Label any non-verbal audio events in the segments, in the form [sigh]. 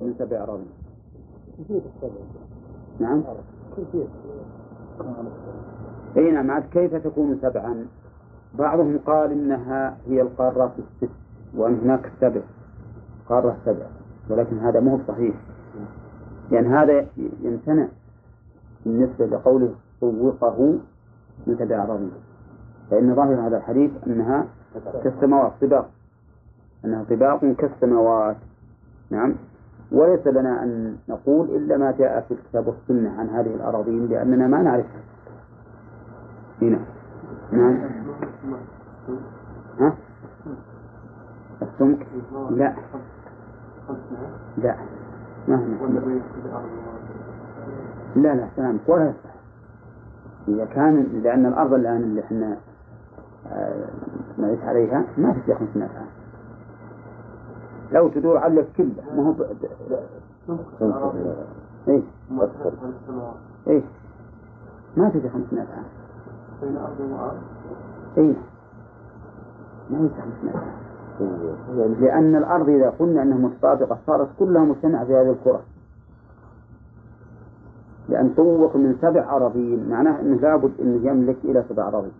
من سبع أراضين نعم. إي نعم عاد كيف تكون سبعا؟ بعضهم قال إنها هي القارات الست [laughs] وان هناك سبع. قارة سبع. ولكن هذا مو صحيح. لأن هذا يمتنع بالنسبة لقوله طوقه من سبع أراضين فإن ظاهر هذا الحديث أنها كالسماوات طباق. أنها طباق كالسماوات. نعم. وليس لنا أن نقول إلا ما جاء في الكتاب والسنة عن هذه الأراضين لأننا ما نعرفها هنا. نعم ها؟ السمك؟ لا. لا. ما لا لا سلام ولا يصح. إذا كان لأن الأرض الآن اللي إحنا آه، نعيش عليها ما تسع 500 عام لو تدور على كله ما هو إيش؟ إيش؟ ما تجي 500 عام بين أرض وأرض اي ما يجي 500 عام لأن الأرض إذا قلنا أنها متطابقة صارت كلها مجتمعة في هذه الكرة. لأن طوق من سبع أراضين معناه أنه لابد أنه يملك إلى سبع أراضين.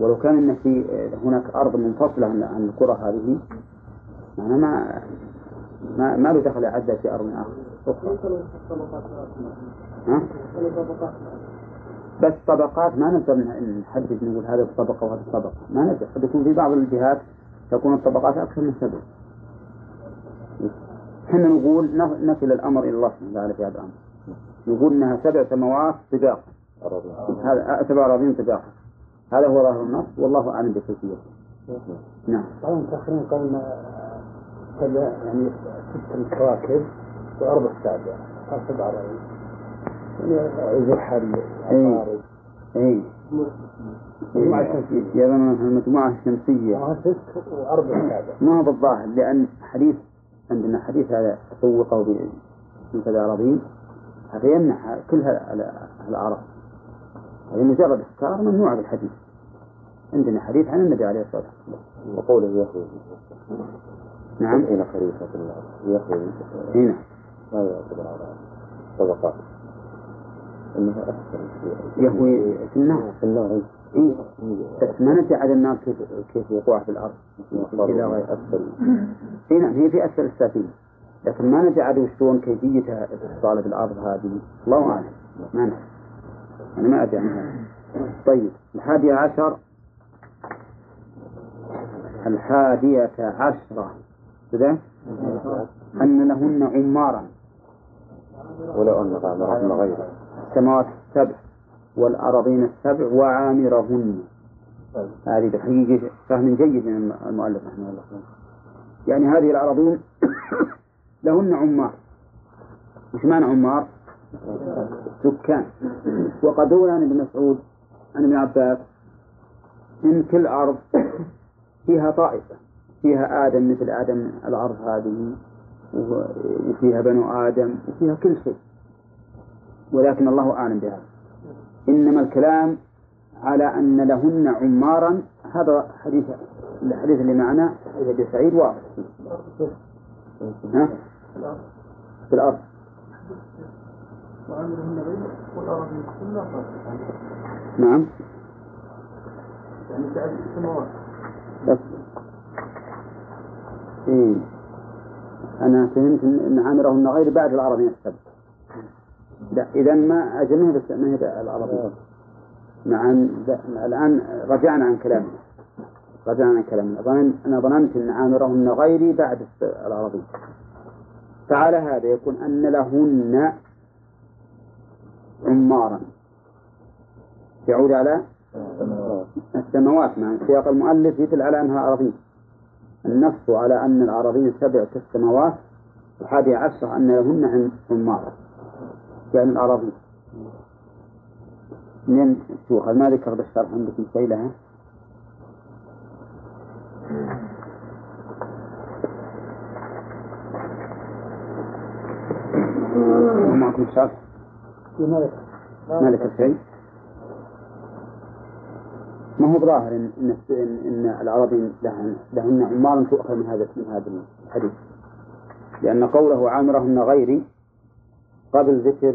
ولو كان أن في هناك أرض منفصلة عن الكرة هذه معناه ما ما ما له دخل يعدى في أرض أخرى. ها؟ بس طبقات ما نقدر نحدد نقول هذه الطبقة وهذه الطبقة. ما نقدر قد يكون في بعض الجهات تكون الطبقات أكثر من سبع. إحنا نقول نصل الأمر إلى الله سبحانه وتعالى في هذا الأمر. نقول أنها سبع سماوات طباقا هذا سبع أراضين طباقا هذا هو ظاهر النص والله أعلم بكيفيته. نعم. طبعا تأخرين قولنا سبع يعني ست الكواكب وأربع سابع سبع أراضين يعني زحل عطارد اي المجموعة الشمسية يظن المجموعة الشمسية ما هو بالظاهر؟ لأن حديث عندنا حديث هذا سوقه من كذا أراضين هذا يمنع كل الأعراض هذه مجرد أفكار ممنوعة بالحديث عندنا حديث عن النبي عليه الصلاة والسلام. وقوله يخرج نعم. هنا خليفة الله. يخرج هنا ما يعتبر على طبقات. إنها احسن يهوي في النار. في النار. إيه؟ بس ما ندري على النار كيف كيف وقوعها في الأرض؟ إلى غير. اسفل اي نعم. هي في اسفل السفينة. لكن ما ندري على شلون كيفيتها اتصالها بالارض هذه. الله أعلم. ما نعرف أنا ما أدري عنها طيب. الحادية عشر. الحادية عشرة. كذا أن لهن عمارا. ولو أن عمرهن غيره. السماوات السبع والأراضين السبع وعامرهن. هذه بحقيقة فهم جيد من المؤلف رحمه الله. يعني هذه الأراضين [coughs] لهن عمار. وش معنى عمار؟ سكان. وقد روي عن ابن مسعود عن ابن عباس إن كل أرض فيها طائفة. فيها آدم مثل آدم الأرض هذه وفيها بنو آدم وفيها كل شيء. ولكن الله أعلم بهذا. إنما الكلام على أن لهن عمارا هذا حديث الحديث اللي معنا حديث أبي سعيد واضح. ها؟ في الأرض. نعم. يعني بس. إيه. أنا فهمت أن عامرهن غير بعد الأراضين السبع لا إذا ما أجلها بس ما هي العربية. مع الآن رجعنا عن كلامنا. رجعنا عن كلامنا. ظن أنا ظننت أن عامرهن غيري بعد العربية. فعلى هذا يكون أن لهن عمارا. يعود على السماوات مع سياق المؤلف يدل على أنها أراضين النص على أن الأراضين سبع كالسماوات الحادي عشر أن لهن عمارا يعني الأراضين من شوخ ما ذكر بالشرح عندكم شيء لها؟ معكم شرح ما ذكر شيء ما هو ظاهر إن إن, إن, الأراضين لهن, لهن عمار تؤخذ من هذا من هذا الحديث. لأن قوله عامرهن غيري قبل ذكر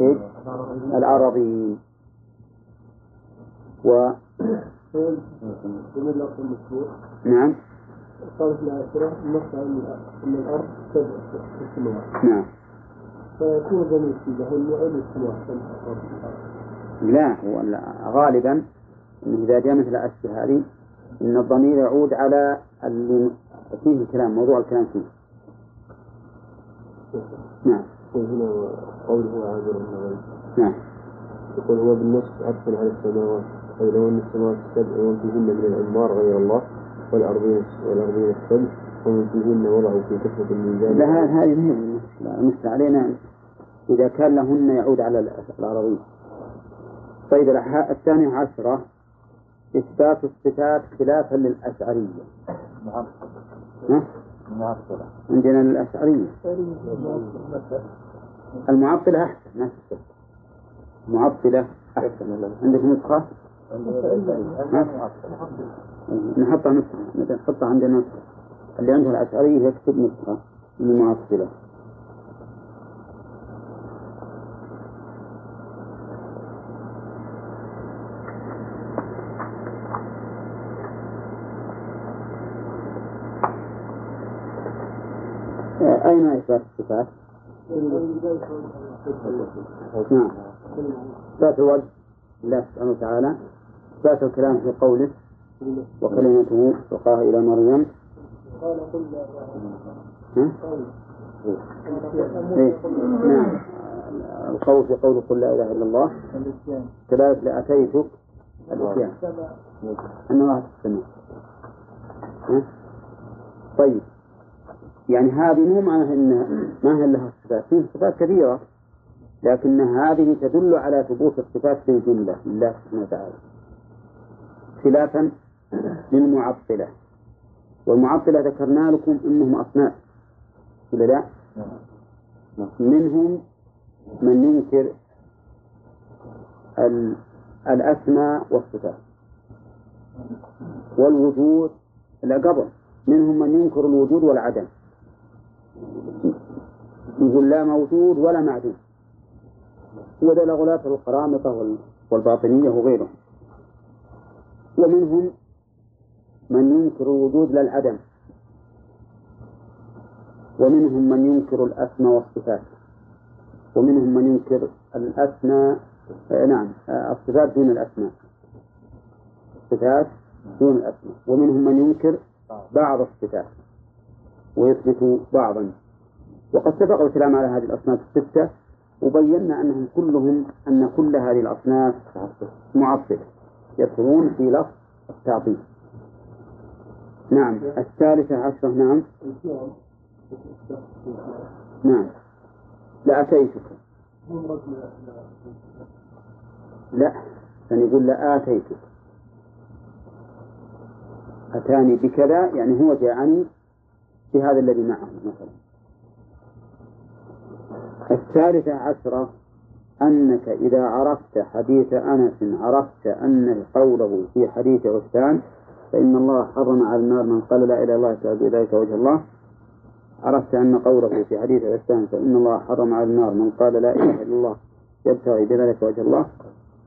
إيش؟ العربي. و نعم. قالت العاشرة النص أن الأرض سبع نعم. فيكون ضمير في لهن وعلم السماوات لا هو غالبا إنه إذا جاء مثل الاشياء هذه إن الضمير يعود على اللي فيه الكلام موضوع الكلام فيه. نعم. وهنا قوله عابر النغيب نعم. يقول هو بالنصف عطفا على السماوات أي لو أن السماوات السبع ومن فيهن من الأنوار غير الله والأرضين والأرضين السبع ومن فيهن وضعوا في كفة الميزان. لا هذه هي المشكلة المشكلة علينا إذا كان لهن يعود على الأ- العربية طيب الثانية عشرة إثبات الصفات خلافا للأشعرية. ها؟ عندنا الأشعرية. المعطلة أحسن ما في المعطلة أحسن. عندك نسخة؟ ها؟ نحطها نسخة. نحطها عندنا نسخة. اللي عنده الأشعرية يكتب نسخة من المعطلة آه، أين إثبات الصفات؟ نعم إثبات الوجه لله سبحانه وتعالى إثبات الكلام في قوله وكلمته وقاها إلى مريم ها؟ إيه؟ نعم القول في قول قل لا إله إلا الله كذلك لأتيتك الإتيان أن في السماء؟ طيب يعني هذه مو معناها إن ما هي لها صفات. فيه صفات كثيرة لكن هذه تدل على ثبوت الصفات في الجملة. لله سبحانه وتعالى. خلافا للمعطلة. والمعطلة ذكرنا لكم أنهم أصناف. ولا لا؟ منهم من ينكر ال- الأسماء والصفات. والوجود لا قبل منهم من ينكر الوجود والعدم. يقول لا موجود ولا معدوم. وذل غلاة القرامطة وال- والباطنية وغيرهم. ومنهم من ينكر الوجود لا العدم. ومنهم من ينكر الأسماء والصفات. ومنهم من ينكر الأسماء آه، نعم آه، الصفات دون الأسماء. الصفات دون الأسماء. ومنهم من ينكر بعض الصفات. ويثبت بعضا. وقد سبق الكلام على هذه الأصناف الستة وبينا أنهم كلهم أن كل هذه الأصناف معطلة يدخلون في لفظ التعطيل. نعم الثالثة عشرة نعم. نعم. لأتيتك لا كان يقول لآتيتك أتاني بكذا يعني هو جاءني بهذا الذي معه مثلا. الثالثة عشرة أنك إذا عرفت حديث أنس عرفت أن قوله في حديث عثمان فإن الله حرم على النار من قال لا إله إلا الله يشهد بذلك وجه الله. عرفت أن قوله في حديث عثمان فإن الله حرم على النار من قال لا إله إلا الله يبتغي بذلك وجه الله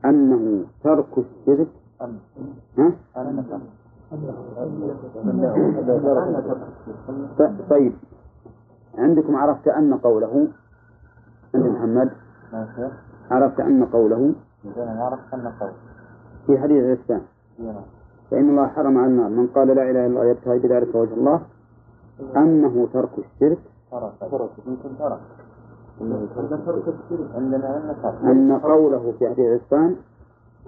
أنه ترك الشرك. ها؟ طيب. عندكم عرفت أن قوله عند محمد؟ عرفت أن قوله؟ في حديث الإسلام. فإن الله حرم على النار. من قال لا إله إلا الله يبتغي بذلك وجه الله أنه ترك الشرك. أن قوله في حديث الإسلام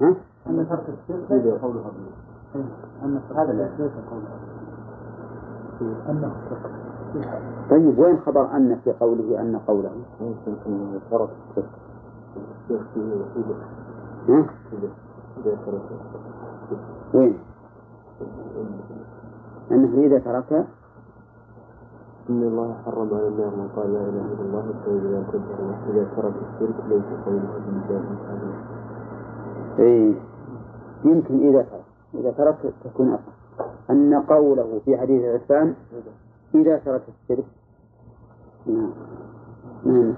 ها؟ أن ترك الشرك قولها هذا ليس طيب وين خبر أن في قوله أن قوله؟ ترك الشرك ها؟ وين؟ أنه إذا ترك؟ إن الله حرم على النار من قال لا إله إلا الله بذلك وجه الله إذا ترك الشرك ليس قولها بمجال هذا إيه. يمكن إذا إذا ترك تكون أصح أن قوله في حديث عثمان إذا ترك الشرك. نعم. نعم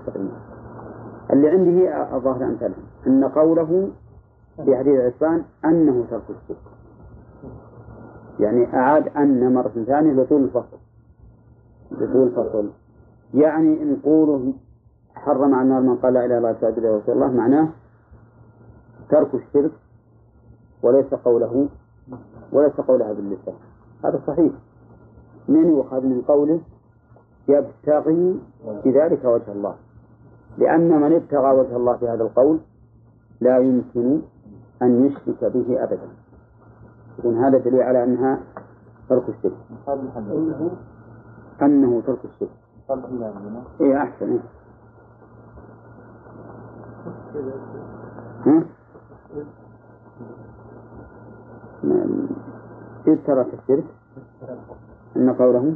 اللي عندي الظاهر أمثله أن قوله في حديث عثمان أنه ترك الشرك. يعني أعاد أن مرة ثانية لطول الفصل. لطول الفصل. يعني إن قوله حرم على النار من قال لا إله إلا الله رسول الله معناه ترك الشرك وليس قوله وليس قولها باللسان هذا صحيح. من يؤخذ من قوله يبتغي بذلك وجه الله. لأن من ابتغى وجه الله في هذا القول لا يمكن أن يشرك به أبدا. يكون هذا دليل على أنها ترك الشرك. أنه ترك الشرك. إيه أحسن. إيه. ها؟ إذ ترك الشرك. أن قوله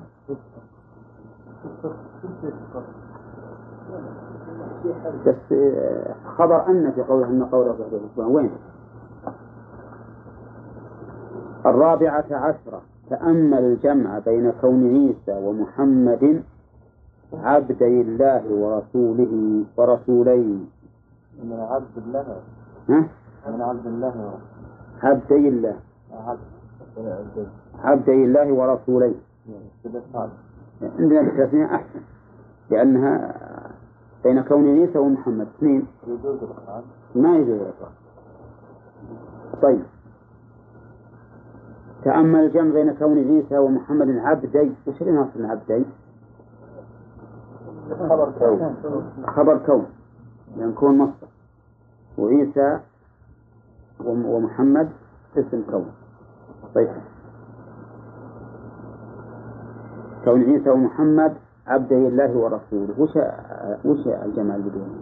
بس آه، خبر أن في قوله أن قوله في وين؟ الرابعة عشرة. تأمل الجمع بين كون عيسى ومحمد عبدي الله ورسوله ورسولين. من عبد الله. ها؟ من عبد الله. عبدي الله. عبدي الله ورسوليه عندنا التثنية أحسن. لأنها بين كون عيسى ومحمد. اثنين. ما يجوز الإقرار طيب. تأمل الجمع بين كون عيسى ومحمد عبدي. وش اللي ناصر عبدي؟ خبر كون. خبر كون. لأن كون مصدر. وعيسى وم- ومحمد اسم كون. طيب. كون عيسى ومحمد عبده الله ورسوله. وش وش الجمع اللي بدونه؟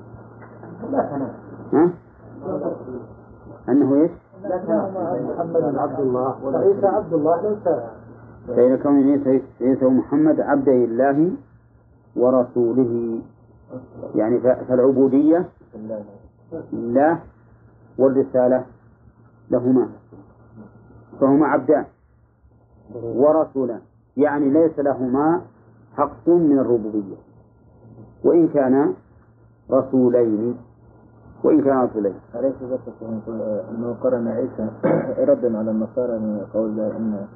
ها؟ أنه إيش؟ محمد عبد الله. وعيسى عبد الله ليس بين كون عيسى عيسى ومحمد عبده الله ورسوله. يعني فالعبودية لله والرسالة لهما. فهما عبدان. ورسولان يعني ليس لهما حق من الربوبية وإن كان رسولين. وإن كان رسولين. أليس ذكر أنه قرن عيسى [coughs] ردا على النصارى من قول أن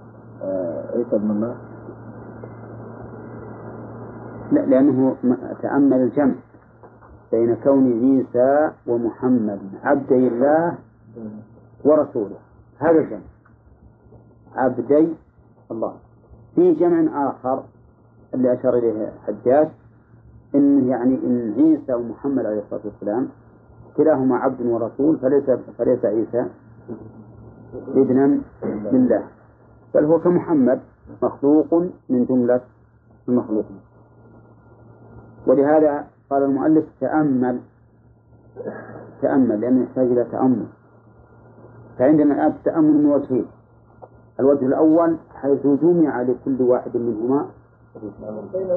آه، عيسى ابن الله. لا لأنه تأمل الجمع بين كون عيسى ومحمد. عبدي الله ورسوله. هذا الجمع. عبدي الله. في جمع آخر اللي أشار إليه حجاج إن يعني إن عيسى ومحمد عليه الصلاة والسلام كلاهما عبد ورسول فليس فليس عيسى ابنا لله. بل هو كمحمد مخلوق من جملة المخلوقين ولهذا قال المؤلف تأمل تأمل لأنه يحتاج إلى تأمل. فعندنا الآن التأمل من وجهين الوجه الأول حيث جمع لكل واحد منهما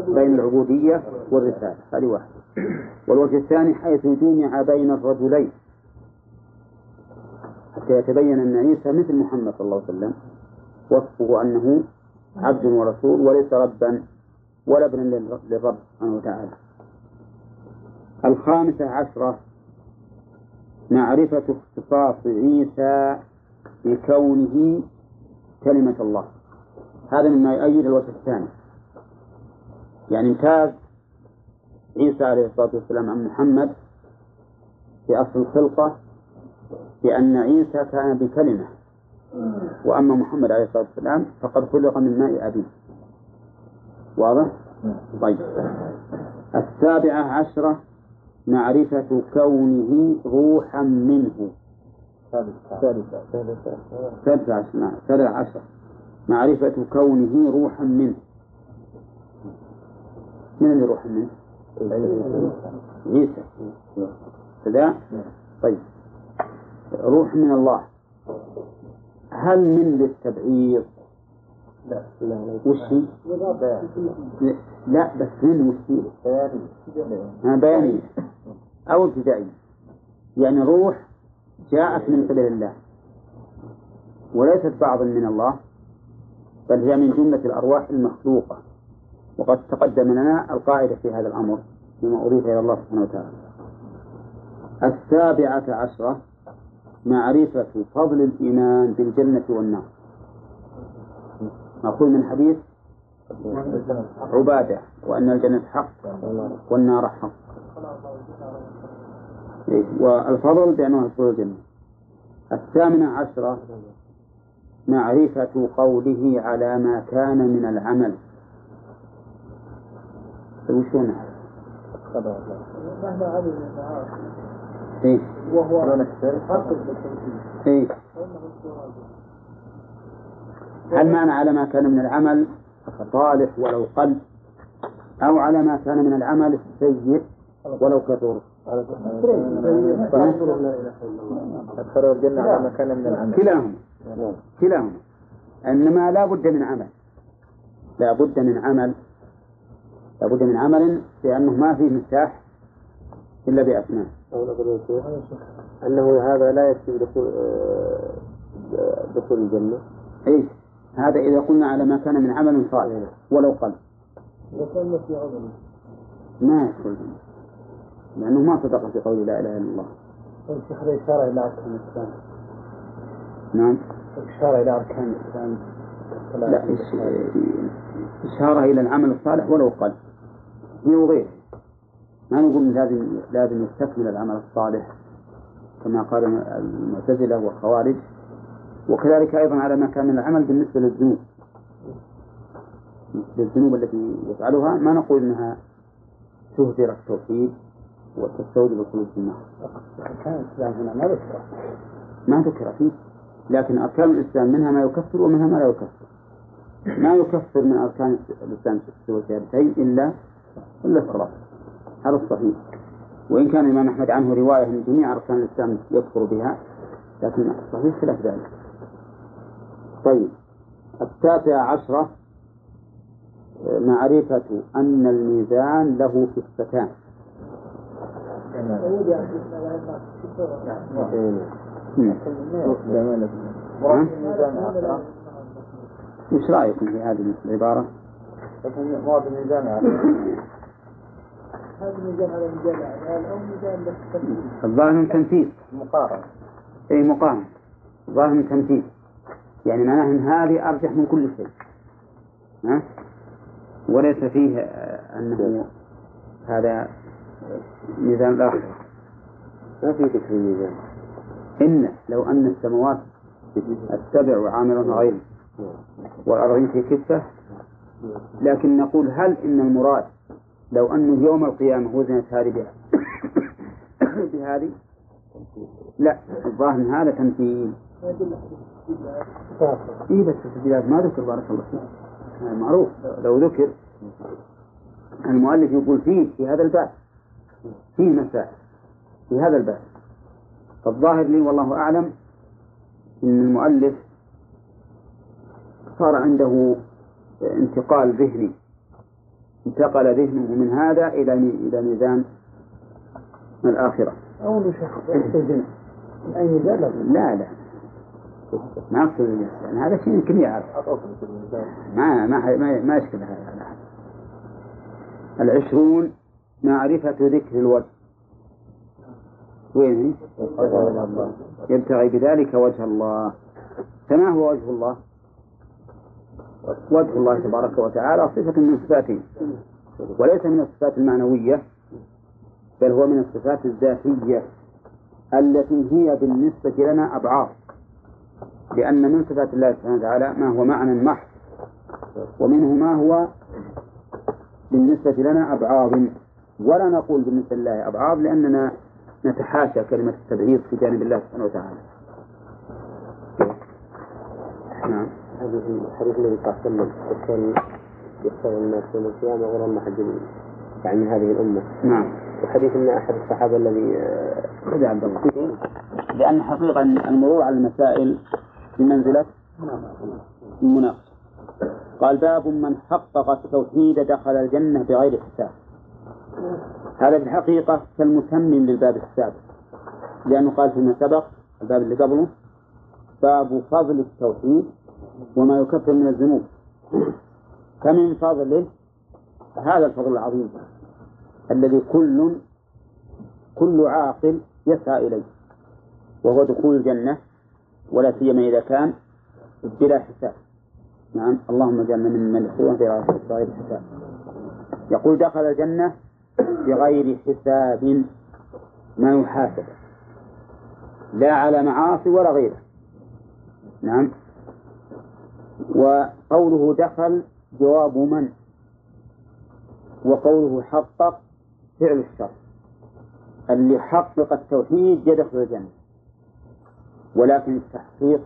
بين العبودية والرسالة هذه واحدة. والوجه الثاني حيث جمع بين الرجلين. حتى يتبين أن عيسى مثل محمد صلى الله عليه وسلم وصفه أنه عبد ورسول وليس ربا ولا ابنا للر- للرب سبحانه وتعالى. الخامسة عشرة معرفة اختصاص عيسى بكونه كلمة الله. هذا مما يؤيد الوجه الثاني. يعني امتاز عيسى عليه الصلاة والسلام عن محمد في أصل الخلقة بأن عيسى كان بكلمة وأما محمد عليه الصلاة والسلام فقد خلق من ماء أبيه. واضح؟ طيب. السابعة عشرة معرفة كونه روحا منه. ثالثة. سبع عشر نعم، سبع عشر. معرفة كونه روحا منه. من اللي روحا منه؟ عيسى. كذا طيب. روح من الله. هل من للتبعيض؟ لا لا وش هي؟ لا- بس من وش هي؟ ها، بيانية أو ابتدائية يعني روح جاءت من قبل الله. وليست بعضا من الله بل هي من جملة الأرواح المخلوقة. وقد تقدم لنا القاعدة في هذا الأمر فيما أضيف إلى الله سبحانه وتعالى. السابعة عشرة معرفة فضل الإيمان بالجنة والنار. مأخوذ من حديث عبادة وأن الجنة حق والنار حق. إيه، والفضل بأنه يدخل الجنة. الثامنة عشرة معرفة قوله على ما كان من العمل. وشون؟ إيه؟ وهو إيه؟ هل معنى على ما كان من العمل صالح ولو قل أو على ما كان من العمل السيء ولو كثر؟ أدخلوا الجنة على ما كان من العمل. كلاهما. كلاهما. إنما لا بد من عمل. لا بد من عمل. لا بد من عمل لأنه ما فيه مفتاح إلا بأسماء. أنه هذا لا يكفي دخول دخول الجنة. أي هذا إذا قلنا على ما كان من عمل صالح ولو قل. ما يدخل لأنه ما صدق في قول لا إله إلا الله. الشيخ إشارة إلى أركان الإسلام. نعم. إشارة إلى أركان الإسلام. لا إشارة إلى العمل الصالح ولو قل. هي وغيره ما نقول لازم لازم يستكمل العمل الصالح كما قال المعتزلة والخوارج. وكذلك أيضا على ما كان من العمل بالنسبة للذنوب للذنوب التي يفعلها ما نقول أنها تهدر التوحيد وتستوجب الخلود في النار. أركان الإسلام هنا ما ذكر ما فيه لكن أركان الإسلام منها ما يكفر ومنها ما لا يكفر. ما يكفر من أركان الإسلام سوى الشهادتين إلا إلا الصلاة. هذا الصحيح. وإن كان الإمام أحمد عنه رواية من جميع أركان الإسلام يكفر بها لكن الصحيح خلاف ذلك. طيب. التاسعة عشرة معرفة أن الميزان له كفتان وش رأيكم في هذه العبارة؟ مراد الميزان هذا الميزان على ميزان أو ميزان الظاهر تمثيل مقارنة أي مقارنة ظاهر تمثيل يعني معناه أن هذه أرجح من كل شيء. ها؟ وليس فيه أنه هذا ميزان الآخرة ما في ذكر الميزان. إن لو أن السماوات السبع وعامرها غيره والأرضين في كفة لكن نقول هل إن المراد لو أنه يوم القيامة وزنت هذه بها [coughs] بهذه؟ لا الظاهر هذا تمثيل إيه بس التسجيلات ما ذكر بارك الله فيك. هذا معروف. لو ذكر المؤلف يقول فيه في هذا الباب. فيه مسائل في هذا الباب. فالظاهر لي والله أعلم أن المؤلف صار عنده انتقال ذهني. انتقل ذهنه من هذا إلى إلى ميزان الآخرة. أول شيخ لا لا. ما أقصد يعني هذا شيء يمكن يعرف ما ما ما, ما يشكل هذا. أحد العشرون معرفة ذكر الوجه. وين يبتغي بذلك وجه الله. فما هو وجه الله؟ وجه الله تبارك وتعالى صفة من صفاته وليس من الصفات المعنوية بل هو من الصفات الذاتية التي هي بالنسبة لنا أبعاد. لأن من صفات الله سبحانه وتعالى ما هو معنى محض ومنه ما هو بالنسبة لنا أبعاد ولا نقول بالنسبة لله أبعاد لأننا نتحاشى كلمة التبعيض في جانب الله سبحانه وتعالى. نعم. هذه الحديث الذي صلى الله عليه وسلم كان يحشر الناس يوم القيامة غير حد يعني هذه الأمة. نعم. وحديث أن أحد الصحابة الذي خذ عبد الله. لأن حقيقة المرور على المسائل بمنزلة المناقشة قال باب من حقق التوحيد دخل الجنة بغير حساب. هذا في الحقيقة كالمتمم للباب السابق لأنه قال فيما سبق الباب اللي قبله باب فضل التوحيد وما يكفر من الذنوب. فمن فضله هذا الفضل العظيم الذي كل كل عاقل يسعى إليه وهو دخول الجنة ولا سيما إذا كان بلا حساب. نعم. اللهم اجعلنا ممن يدخلون بغير حساب يقول دخل الجنة بغير حساب ما يحاسب. لا على معاصي ولا غيره. نعم. وقوله دخل جواب من؟ وقوله حقق فعل الشر اللي حقق التوحيد يدخل الجنة. ولكن التحقيق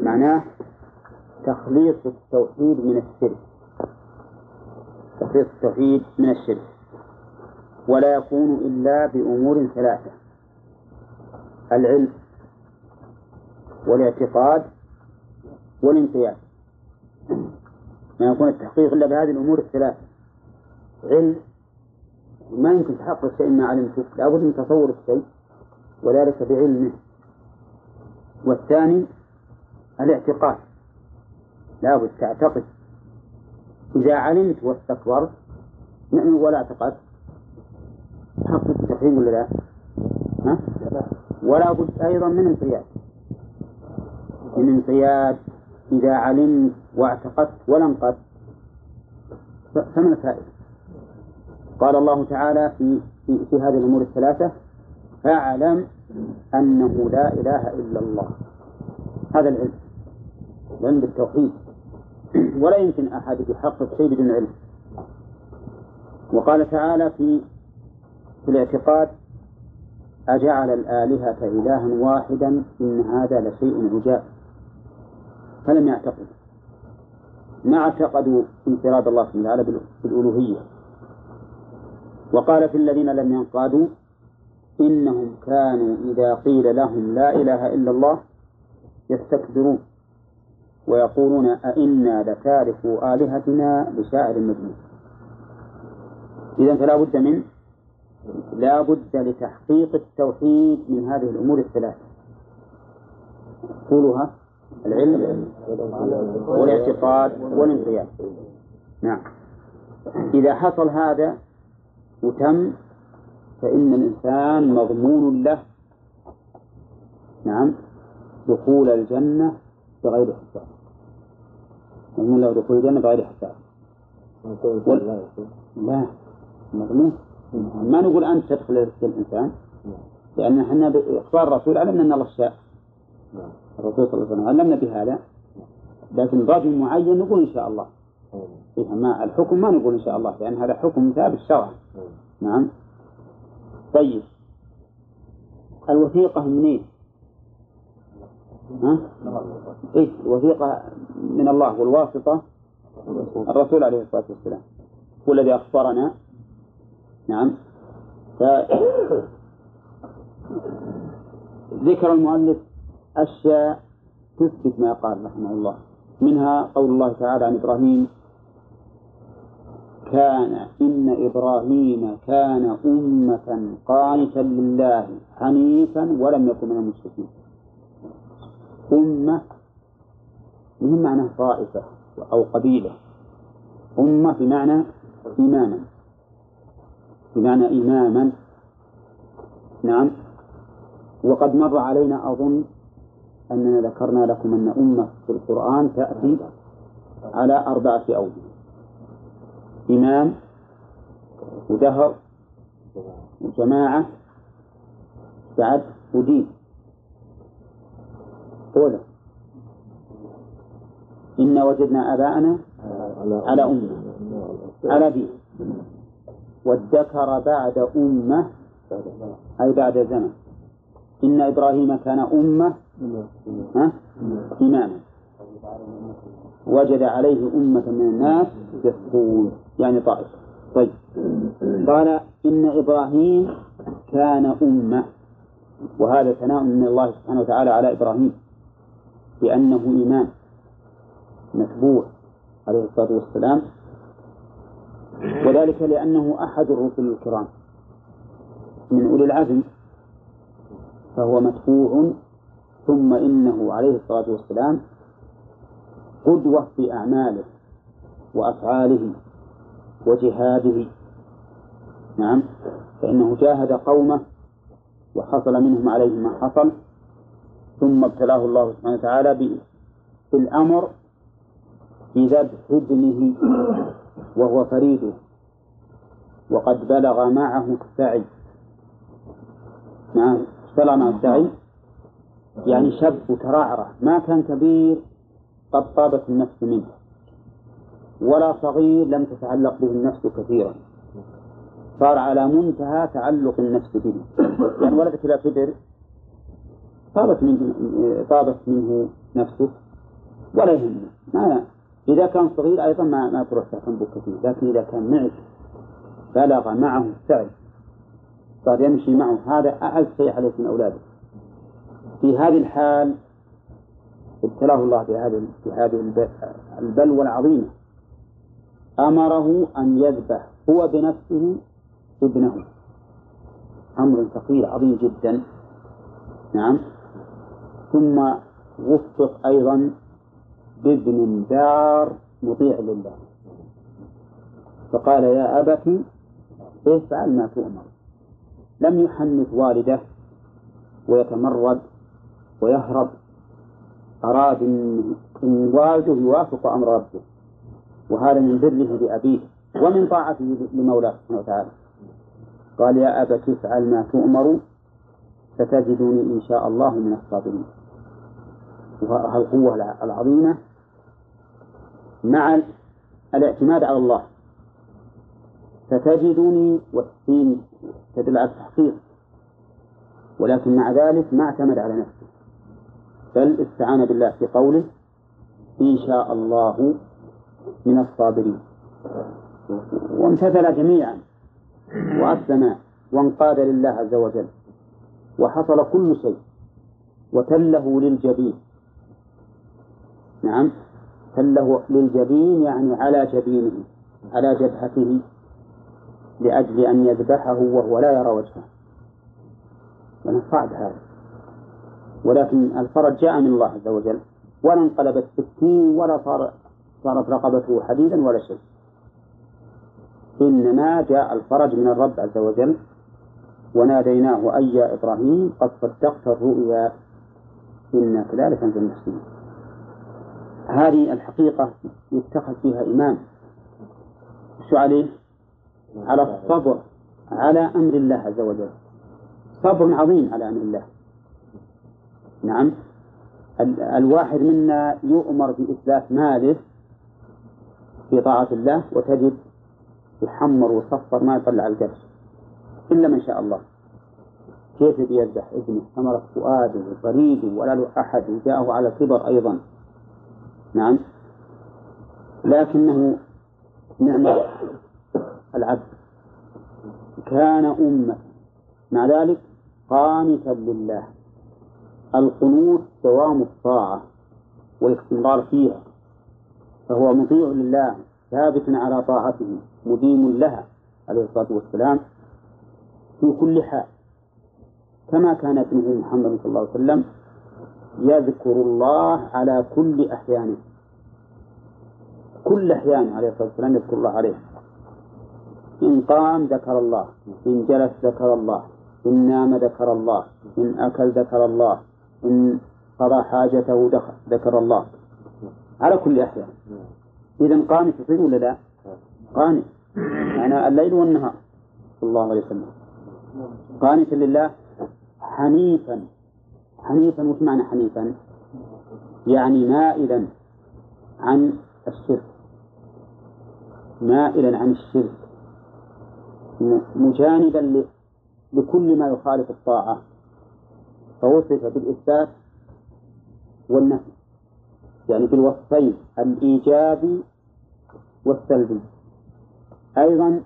معناه تخليص التوحيد من الشرك. تخليص التوحيد من الشرك. ولا يكون إلا بأمور ثلاثة العلم والاعتقاد والانقياد. ما يكون التحقيق إلا بهذه الأمور الثلاثة علم ما يمكن تحقق شيء ما علمته لابد من تصور الشيء وذلك بعلمه. والثاني الاعتقاد لابد تعتقد إذا علمت واستكبرت ولا اعتقدت تحقق التوحيد ولا لا؟ ها؟ ولا بد أيضا من انقياد من انقياد إذا علمت واعتقدت ولا انقدت فما الفائدة؟ قال الله تعالى في في, في هذه الأمور الثلاثة فاعلم أنه لا إله إلا الله. هذا العلم. العلم بالتوحيد. ولا يمكن أحد يحقق شيء بدون علم. وقال تعالى في في الاعتقاد أجعل الآلهة إلها واحدا إن هذا لشيء عجاب. فلم يعتقدوا ما اعتقدوا انفراد الله سبحانه وتعالى بالألوهية. وقال في الذين لم ينقادوا إنهم كانوا إذا قيل لهم لا إله إلا الله يستكبرون ويقولون أئنا لتاركوا آلهتنا لشاعر مجنون. إذا فلا بد من لا بد لتحقيق التوحيد من هذه الأمور الثلاثة. قولها العلم والاعتقاد والانقياد. نعم. إذا حصل هذا وتم فإن الإنسان مضمون له. نعم. دخول الجنة بغير حساب. مضمون له دخول الجنة بغير حساب. لا. مضمون. ما نقول أنت تدخل الإنسان. لأن إحنا بإخبار الرسول علمنا أن الله شاء. الرسول صلى الله عليه وسلم علمنا بهذا. لكن رجل معين نقول إن شاء الله. إيه ما الحكم ما نقول إن شاء الله لأن هذا حكم ثابت شرعا. نعم. طيب الوثيقة منين؟ ها؟ إيه الوثيقة من الله والواسطة الرسول عليه الصلاة والسلام هو الذي أخبرنا نعم ف... ذكر المؤلف أشياء تثبت ما قال رحمه الله منها قول الله تعالى عن إبراهيم كان إن إبراهيم كان أمة قانتا لله حنيفا ولم يكن من المشركين. أمة من معنى طائفة أو قبيلة؟ أمة بمعنى إماما. بمعنى إماما. نعم. وقد مر علينا أظن أننا ذكرنا لكم أن أمة في القرآن تأتي على أربعة أوجه. إمام ودهر وجماعة بعد ودين. أولى إنا وجدنا آباءنا على أمة على دين. وادكر بعد أمة أي بعد زمن. إن إبراهيم كان أمة؟ إماما. وجد عليه أمة من الناس يسقون يعني طائفة طيب. قال إن إبراهيم كان أمة. وهذا ثناء من الله سبحانه وتعالى على إبراهيم بأنه إمام متبوع عليه الصلاة والسلام. وذلك لأنه أحد الرسل الكرام. من أولي العزم فهو متبوع ثم إنه عليه الصلاة والسلام قدوة في أعماله وأفعاله وجهاده. نعم. فإنه جاهد قومه وحصل منهم عليه ما حصل ثم ابتلاه الله سبحانه وتعالى بالأمر بذبح ابنه وهو فريده وقد بلغ معه السعي. نعم. بلغ معه السعي يعني شب وترعرع. ما كان كبير قد طابت النفس منه. ولا صغير لم تتعلق به النفس كثيرا. صار على منتهى تعلق النفس به. يعني ولدت إلى كبر طابت منه طابت منه نفسه ولا يهمه. ما إذا كان صغير أيضا ما ما تروح تهتم كثير. لكن إذا كان معك بلغ معه السعي صار يمشي معه. هذا أعز شيء عليه من أولاده. في هذه الحال ابتلاه الله بهذه بهذه البلوى العظيمة. أمره أن يذبح هو بنفسه ابنه. أمر ثقيل عظيم جدا. نعم. ثم وفق أيضا بابن دار مطيع لله. فقال يا أبت افعل ما تؤمر. لم يحنث والده ويتمرد ويهرب. أراد إن والده يوافق أمر ربه وهذا من بره لأبيه ومن طاعته لمولاه سبحانه وتعالى. قال يا أبت افعل ما تؤمر ستجدني إن شاء الله من الصابرين. وهالقوة العظيمة مع الاعتماد على الله. ستجدني والسين تدل على التحقيق ولكن مع ذلك ما اعتمد على نفسه. بل استعان بالله في قوله إن شاء الله من الصابرين. وامتثل جميعا وأسلم وانقاد لله عز وجل وحصل كل شيء وتله للجبين. نعم تله للجبين يعني على جبينه على جبهته لأجل أن يذبحه وهو لا يرى وجهه. لأنه صعب هذا. ولكن الفرج جاء من الله عز وجل. ولا انقلبت سكين ولا صار صارت رقبته حديدا ولا شيء. إنما جاء الفرج من الرب عز وجل. وناديناه أي يا إبراهيم قد صدقت الرؤيا. إنا كذلك نجزي المحسنين هذه الحقيقة يتخذ فيها إمام. شو عليه؟ على الصبر على أمر الله عز وجل. صبر عظيم على أمر الله. نعم. الواحد منا يؤمر بإتلاف ماله في طاعة الله وتجد يحمر ويصفر ما يطلع القرش إلا من شاء الله. كيف يذبح ابنه ثمرة فؤاده وبريده ولا له أحد وجاءه على كبر أيضا. نعم. لكنه نعم العبد. كان أمة. مع ذلك قانتا لله. القنوت دوام الطاعة والاستمرار فيها فهو مطيع لله ثابت على طاعته مديم لها عليه الصلاة والسلام في كل حال. كما كان ابنه محمد صلى الله عليه وسلم يذكر الله على كل أحيانه. كل أحيان عليه الصلاة والسلام يذكر الله عليه. إن قام ذكر الله إن جلس ذكر الله إن نام ذكر الله إن أكل ذكر الله إن قضى حاجته ذكر الله. على كل أحيان إذا قام تصير ولا لا؟ قانت يعني الليل والنهار. صلى الله عليه وسلم. قانتا لله حنيفا. حنيفا وش معنى حنيفا؟ يعني مائلا عن الشرك. مائلا عن الشرك. مجانبا لكل ما يخالف الطاعة. فوصف بالإثبات والنفي يعني بالوصفين الإيجابي والسلبي أيضا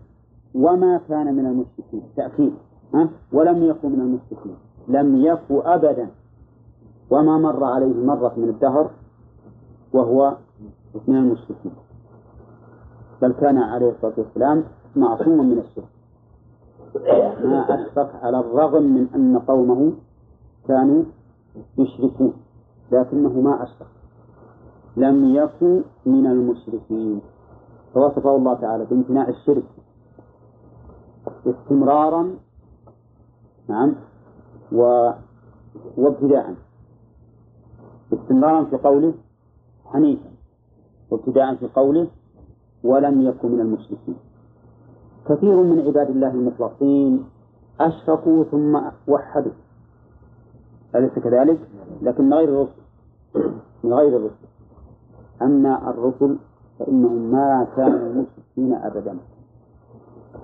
وما كان من المشركين تأكيد ها؟ ولم يكن من المشركين لم يكن أبدا. وما مر عليه مرة من الدهر وهو من المشركين. بل كان عليه الصلاة والسلام معصوما من الشرك. ما أشفق على الرغم من أن قومه كانوا يشركون لكنه ما أشفق لم يكن من المشركين. فوصفه الله تعالى بامتناع الشرك. استمرارا نعم و وابتداء استمرارا في قوله حنيفا. وابتداء في قوله ولم يكن من المشركين. كثير من عباد الله المخلصين أشركوا ثم وحدوا. أليس كذلك؟ لكن من غير الرسل. من غير الرسل. أما الرسل فإنهم ما كانوا مشركين أبدا.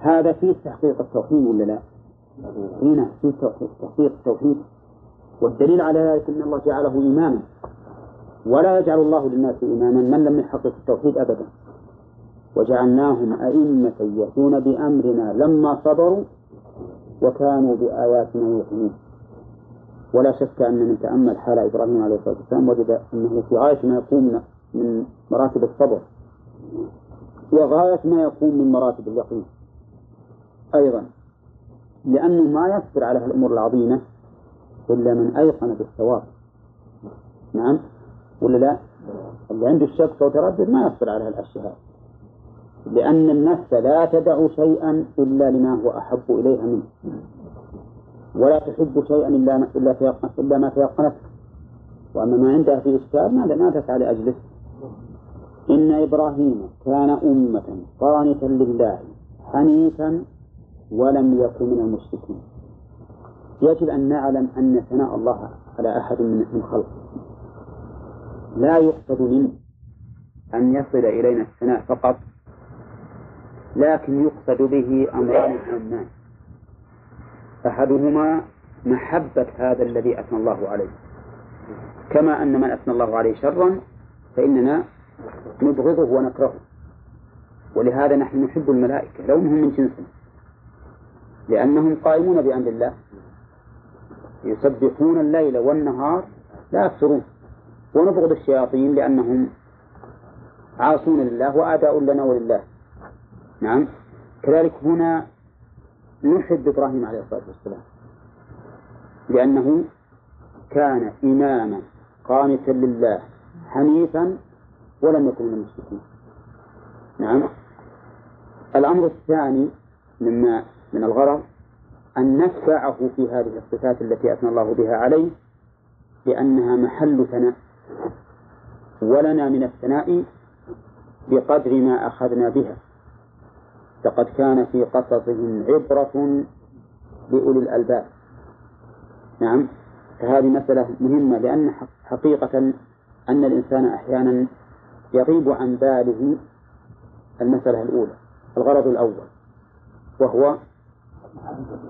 هذا فيه تحقيق التوحيد ولا لا؟ هنا فيه تحقيق التوحيد. والدليل على ذلك أن الله جعله إماما. ولا يجعل الله للناس إماما. من لم يحقق التوحيد أبدا؟ وجعلناهم أئمة يهدون بأمرنا لما صبروا وكانوا بآياتنا يوقنون ولا شك أن من تأمل حال إبراهيم عليه الصلاة والسلام وجد أنه في غاية ما يقوم من مراتب الصبر. وغاية ما يقوم من مراتب اليقين. أيضا لأنه ما يصبر على الأمور العظيمة إلا من أيقن بالثواب. نعم؟ ولا لا؟ اللي عنده الشك وتردد ما يصبر على الأشياء لأن النفس لا تدع شيئا إلا لما هو أحب إليها منه. ولا تحب شيئا إلا ما إلا, إلا ما تيقنت وأما ما عندها في إشكال ما ما تسعى لأجله. إن إبراهيم كان أمة قانتا لله حنيفا ولم يكن من المشركين. يجب أن نعلم أن ثناء الله على أحد من خلقه. لا يقصد منه أن يصل إلينا الثناء فقط لكن يقصد به أمران هامان أحدهما محبة هذا الذي أثنى الله عليه. كما أن من أثنى الله عليه شرا فإننا نبغضه ونكرهه. ولهذا نحن نحب الملائكة لو هم من جنسنا لأنهم قائمون بأمر الله. يسبحون الليل والنهار لا يفترون. ونبغض الشياطين لأنهم عاصون لله وأعداء لنا ولله. نعم. كذلك هنا نحب إبراهيم عليه الصلاة والسلام. لأنه كان إماما قانتا لله حنيفا ولم يكن من المشركين. نعم. الأمر الثاني مما من الغرض أن نتبعه في هذه الصفات التي أثنى الله بها عليه لأنها محل ثناء ولنا من الثناء بقدر ما أخذنا بها. لقد كان في قصصهم عبرة لأولي الألباب. نعم فهذه مسألة مهمة لأن حقيقة أن الإنسان أحيانا يغيب عن باله المسألة الأولى الغرض الأول وهو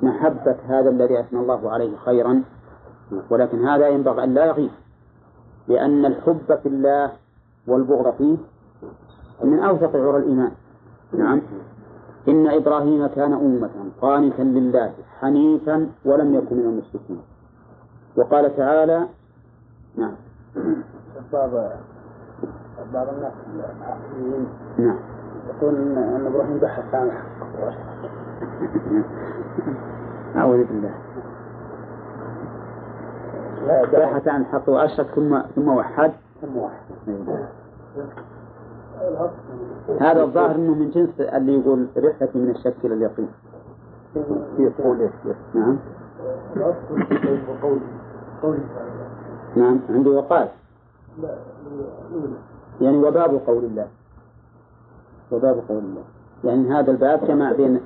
محبة هذا الذي أثنى الله عليه خيرا ولكن هذا ينبغي أن لا يغيب لأن الحب في الله والبغض فيه من أوثق عرى الإيمان. نعم. إن إبراهيم كان أمة قانتا لله حنيفا ولم يكن من المشركين. وقال تعالى نعم. بعض بعض الناس نعم. يقول ان إبراهيم بحث عن الحق أعوذ بالله. بحث عن الحق وأشرك ثم ثم وحد. ثم وحد. هذا الظاهر إنه من جنس اللي يقول رحلتي من الشك إلى اليقين. في قوله نعم. نعم عندي وقال يعني وباب قول الله. وباب قول الله. يعني هذا الباب جمع بين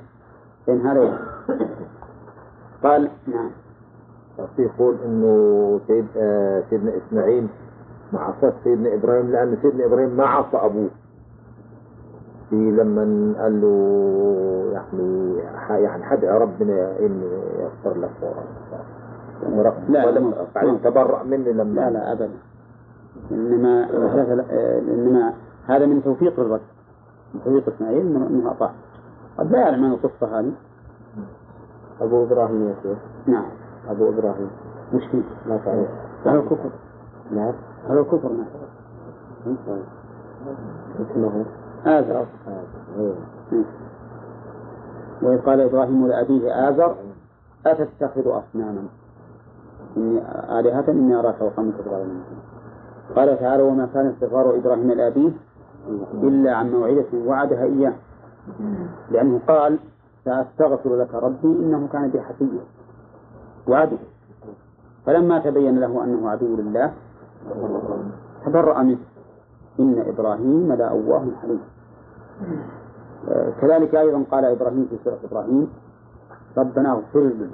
بين هذا قال نعم. في يقول إنه سيد آه سيدنا إسماعيل مع عصا سيدنا إبراهيم لأن سيدنا إبراهيم ما عصى أبوه. في لما قال له يعني يعني حدع ربنا إني يغفر لك لا لا. بعدين تبرأ مني لما. لا لا ابدا. إنما إنما هذا من توفيق الرب من توفيق إسماعيل انه اطاع قد لا يعلم عن القصة هذه. أبو إبراهيم يا شيخ. نعم. أبو إبراهيم. مش فيه. لا تعرف. هذا الكفر نعم هذا الكفر نعم. اسمه؟ آزر. وإذ قال إبراهيم لأبيه آزر أتتخذ أصناما؟ إني آلهة إني أراك وقومك ضلالا قال تعالى وما كان استغفار إبراهيم لأبيه إلا عن موعدة وعدها إياه. لأنه قال سأستغفر لك ربي إنه كان بي حفيا وعده فلما تبين له أنه عدو لله تبرأ منه. إن إبراهيم لأواه حليم. كذلك أيضا قال إبراهيم في سورة إبراهيم ربنا اغفر لي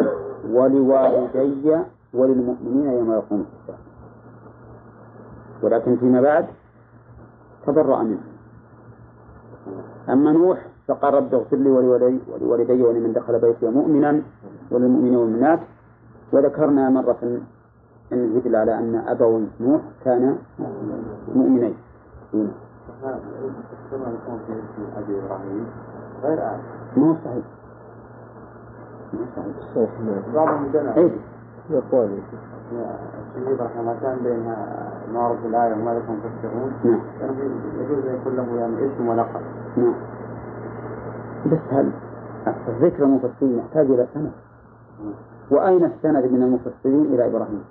ولوالدي وللمؤمنين يوم يقوم الحساب. ولكن فيما بعد تبرأ منه. أما نوح فقال رب اغفر لي ولوالدي ولمن دخل بيتي مؤمنا وللمؤمنين والمؤمنات. وذكرنا مرة أن يدل على أن أبوي نوح كان مؤمنين. أبي إبراهيم. غير مو صحيح. مو صحيح. بعضهم جنى إيه يقول. الشهيد رحمة الله كان بينها معرض الآية وما لكم تفسرون نعم. يجوز أن يكون له يعني اسم ولقب. نعم. بس هل الذكر المفسرين يحتاج إلى سند؟ وأين السند من المفسرين إلى إبراهيم؟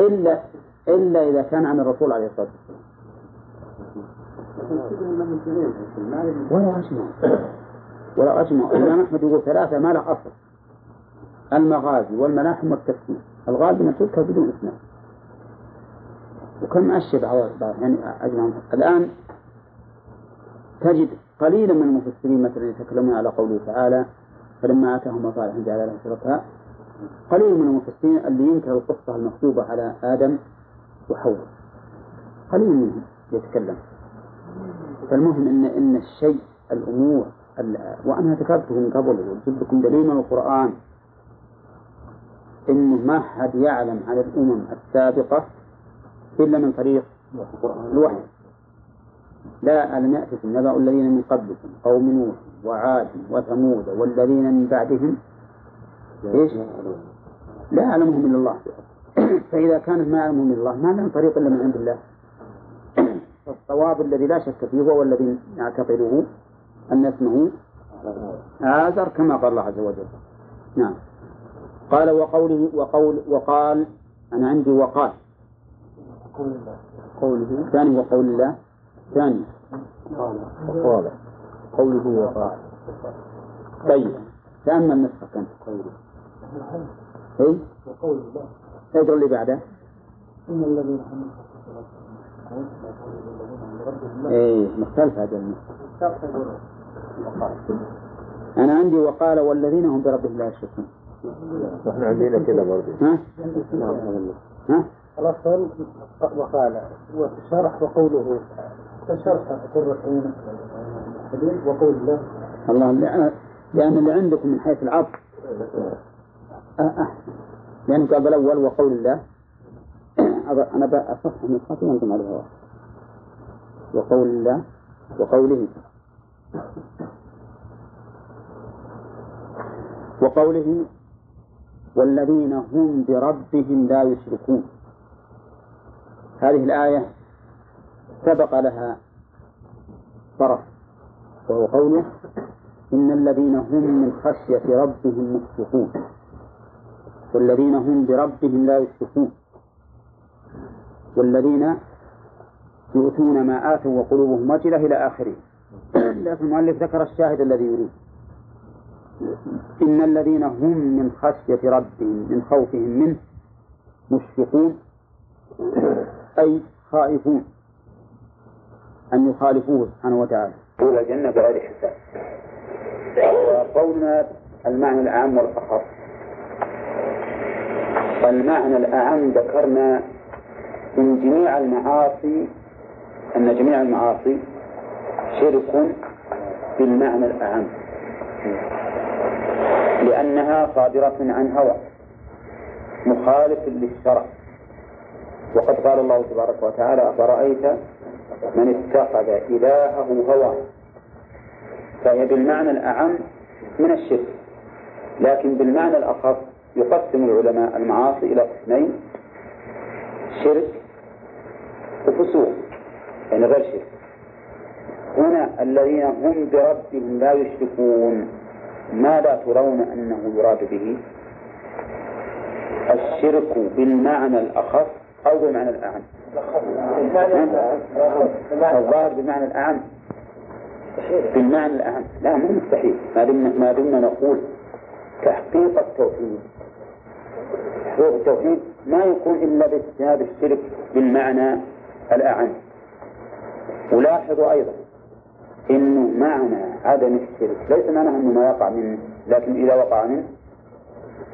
إلا إلا إذا كان عن الرسول عليه الصلاة والسلام. ولا أجمع ولا أجمع الإمام أحمد يقول ثلاثة ما له أصل. المغازي والملاحم والتفسير أن تذكر بدون إسناد وكم أشهد يعني أجمع الآن تجد قليلا من المفسرين مثلا يتكلمون على قوله تعالى فلما آتاهم صالح جعل له شركاء قليل من المفسرين اللي ينكر القصة المكتوبة على آدم وحواء. قليل منهم. يتكلم. فالمهم ان إن الشيء الأمور وأنا ذكرته من قبل وجبت لكم دليل من القرآن. إنه ما حد يعلم عن الأمم السابقة إلا من طريق الوحي. لا ألم يأتكم نبأ الذين من قبلكم قوم نوح وعاد وثمود والذين من بعدهم؟ إيش؟ لا يعلمهم إلا الله. فإذا كانت ما يعلمهم إلا الله ما لهم طريق إلا من عند الله. فالصواب الذي لا شك فيه هو الذي نعتقده أن اسمه آزر كما قال الله عز وجل. نعم. قال وقوله وقول وقال أنا عندي وقال. قوله. ثاني وقول الله. ثاني. وقال قوله وقال. طيب. تأمل نسخة كان قوله. اي وقول الله اللي بعده. إن الذين إيه مختلف هذا أنا عندي وقال والذين هم بربهم لا يشركون. إحنا عندنا كذا برضه. ها؟ ها؟ الأصل وقال وشرح وقوله شرح قرة عين وقول الله الله لأن اللي عندكم من حيث العطف أحسن لأنه قال الأول وقول الله. أنا بأصح من خاطئ وأنتم على الهواء وقول الله وقوله. وقوله والذين هم بربهم لا يشركون. هذه الآية سبق لها طرف وهو قوله إن الذين هم من خشية ربهم مشفقون. والذين هم بربهم لا يشركون والذين يؤتون ما آتوا وقلوبهم وجلة إلى آخره. لكن المؤلف ذكر الشاهد الذي يريد. إن الذين هم من خشية ربهم من خوفهم منه مشفقون أي خائفون أن يخالفوه سبحانه وتعالى. دخول الجنة بغير حساب. وقولنا المعنى الأعم والأخص. المعنى الأعم ذكرنا من جميع المعاصي أن جميع المعاصي شرك بالمعنى الأعم. لأنها صادرة عن هوى مخالف للشرع. وقد قال الله تبارك وتعالى أفرأيت من اتخذ إلهه هواه فهي بالمعنى الأعم من الشرك. لكن بالمعنى الأخص يقسم العلماء المعاصي إلى قسمين شرك وفسوق يعني غير شرك. هنا الذين هم بربهم لا يشركون ماذا ترون أنه يراد به؟ الشرك بالمعنى الأخص أو بمعنى الأعم. الظاهر بمعنى الأعم. بالمعنى الأعم. لا مو مستحيل. ما دمنا ما دمنا نقول تحقيق التوحيد. تحقيق التوحيد ما يكون إلا باجتناب الشرك بالمعنى الأعم. ولاحظوا أيضا إنه معنى عدم الشرك ليس معناه أنه ما يقع منه لكن إذا وقع منه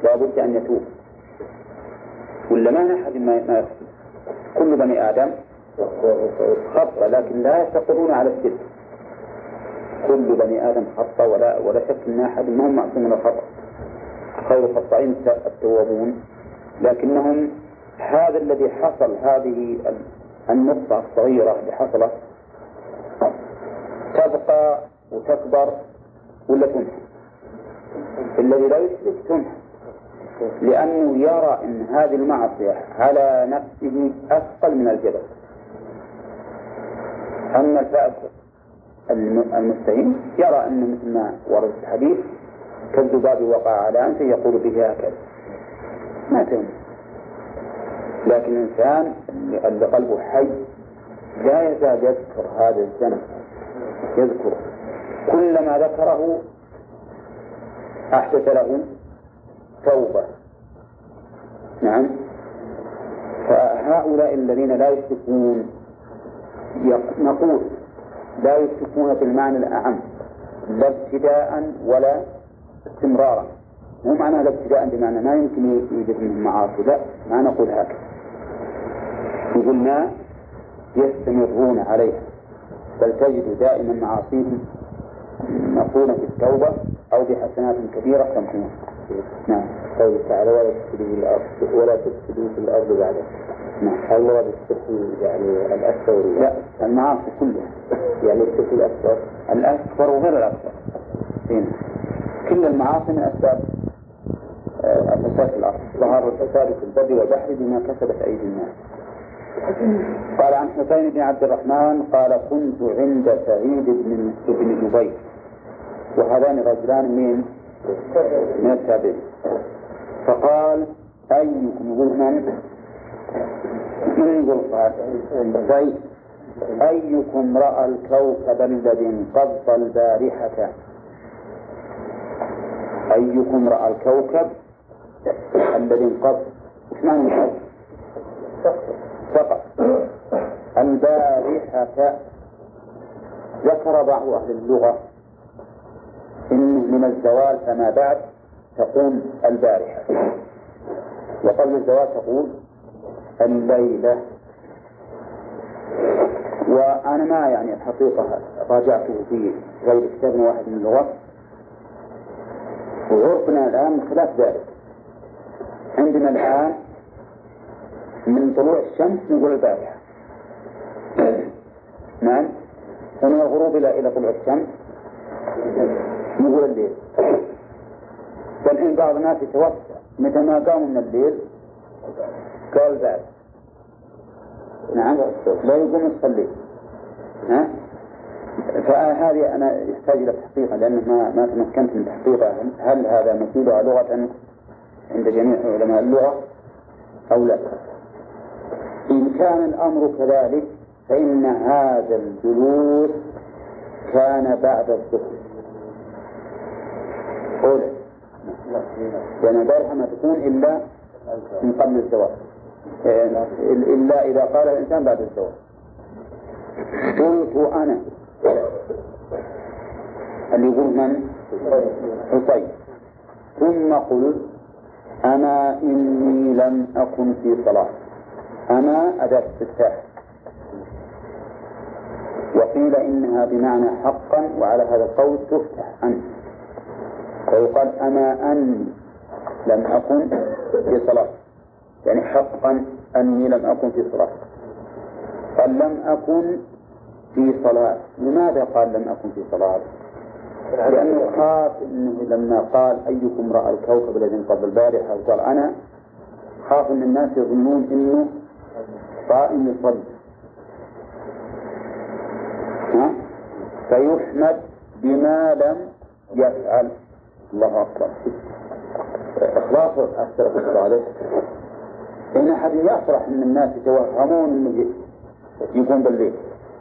لابد أن يتوب. ولا ما أحد ما يخطئ كل بني آدم خطأ لكن لا يستقرون على الشرك. كل بني آدم خطأ ولا ولا شك أن أحد ما هم معصوم من الخطأ. خير الخطائين التوابون. لكنهم هذا الذي حصل هذه النقطة الصغيرة اللي حصلت تبقى وتكبر ولا تنحى الذي لا يشرك تنحى لأنه يرى أن هذه المعصية على نفسه أثقل من الجبل. أما الفاسق المستهين يرى أن مثل ما ورد في الحديث كالذباب وقع على أنفه يقول به هكذا. ما تهم لكن الإنسان اللي قلبه حي لا يزال يذكر هذا الذنب يذكره كلما ذكره أحدث له توبة. نعم. فهؤلاء الذين لا يشركون نقول لا يشركون بالمعنى الأعم لا ابتداء ولا استمرارا. مو معنى ابتداء بمعنى ما يمكن يوجد منهم معاصي. لا ما نقول هكذا. نقول ما يستمرون عليها. بل تجد دائما معاصيهم مقرونة بالتوبة أو بحسنات كبيرة تمحوها نعم. قوله تعالى ولا تفسدوا في الأرض ولا تفسدوا في الأرض بعد. نعم. هل مراد الشرك يعني الأكبر لا المعاصي كلها. يعني الشرك الأكبر الأكبر وغير الأكبر هنا كل المعاصي من أسباب الفساد الأرض ظهر الفساد في البر والبحر بما كسبت أيدي الناس. قال عن حسين بن عبد الرحمن قال كنت عند سعيد بن بن جبير. وهذان رجلان من من التابعين. فقال أيكم يقول من؟ من يقول طيب. أيكم رأى الكوكب الذي انقض البارحة؟ أيكم رأى الكوكب؟ الذي انقض. إيش معنى انقض؟ فقط. البارحة ذكر بعض أهل اللغة إنه من الزوال فما بعد تقوم البارحة. وقبل الزوال تقول الليلة. وأنا ما يعني الحقيقة راجعته في غير كتاب واحد من اللغات وعرفنا الآن خلاف ذلك. عندنا الآن من طلوع الشمس نقول البارحة. نعم. ومن الغروب إلى إلى طلوع الشمس نقول الليل. فالحين بعض الناس يتوسع متى ما قاموا من الليل. قال بعد نعم. لا يقوم يصلي ها؟ فهذه أنا يحتاج إلى تحقيقها لأنه ما ما تمكنت من تحقيقها. هل هذا مثيلها لغة؟ عند جميع علماء اللغة أو لا. إن كان الأمر كذلك فإن هذا الجلوس كان بعد الظهر. أولى لأن البارحة ما تكون إلا من قبل الزواج. إلا إذا قال الإنسان بعد الزواج. قلت أنا. اللي يقول من؟ حصين ثم قلت أما إني لم أكن في صلاة. أما أداة استفتاح وقيل إنها بمعنى حقا وعلى هذا القول تفتح أنت فيقال أما أني لم أكن في صلاة. يعني حقا أني لم أكن في صلاة. قال لم أكن في صلاة. لماذا قال لم أكن في صلاة؟ لأنه خاف أنه لما قال أيكم رأى الكوكب الذي انقضى البارحة وقال أنا خاف أن الناس يظنون أنه قائم يصلي فيحمد بما لم يفعل. الله أكبر. إخلاص السلف الصالح إن أحد يفرح أن الناس يتوهمون أنه يقوم بالليل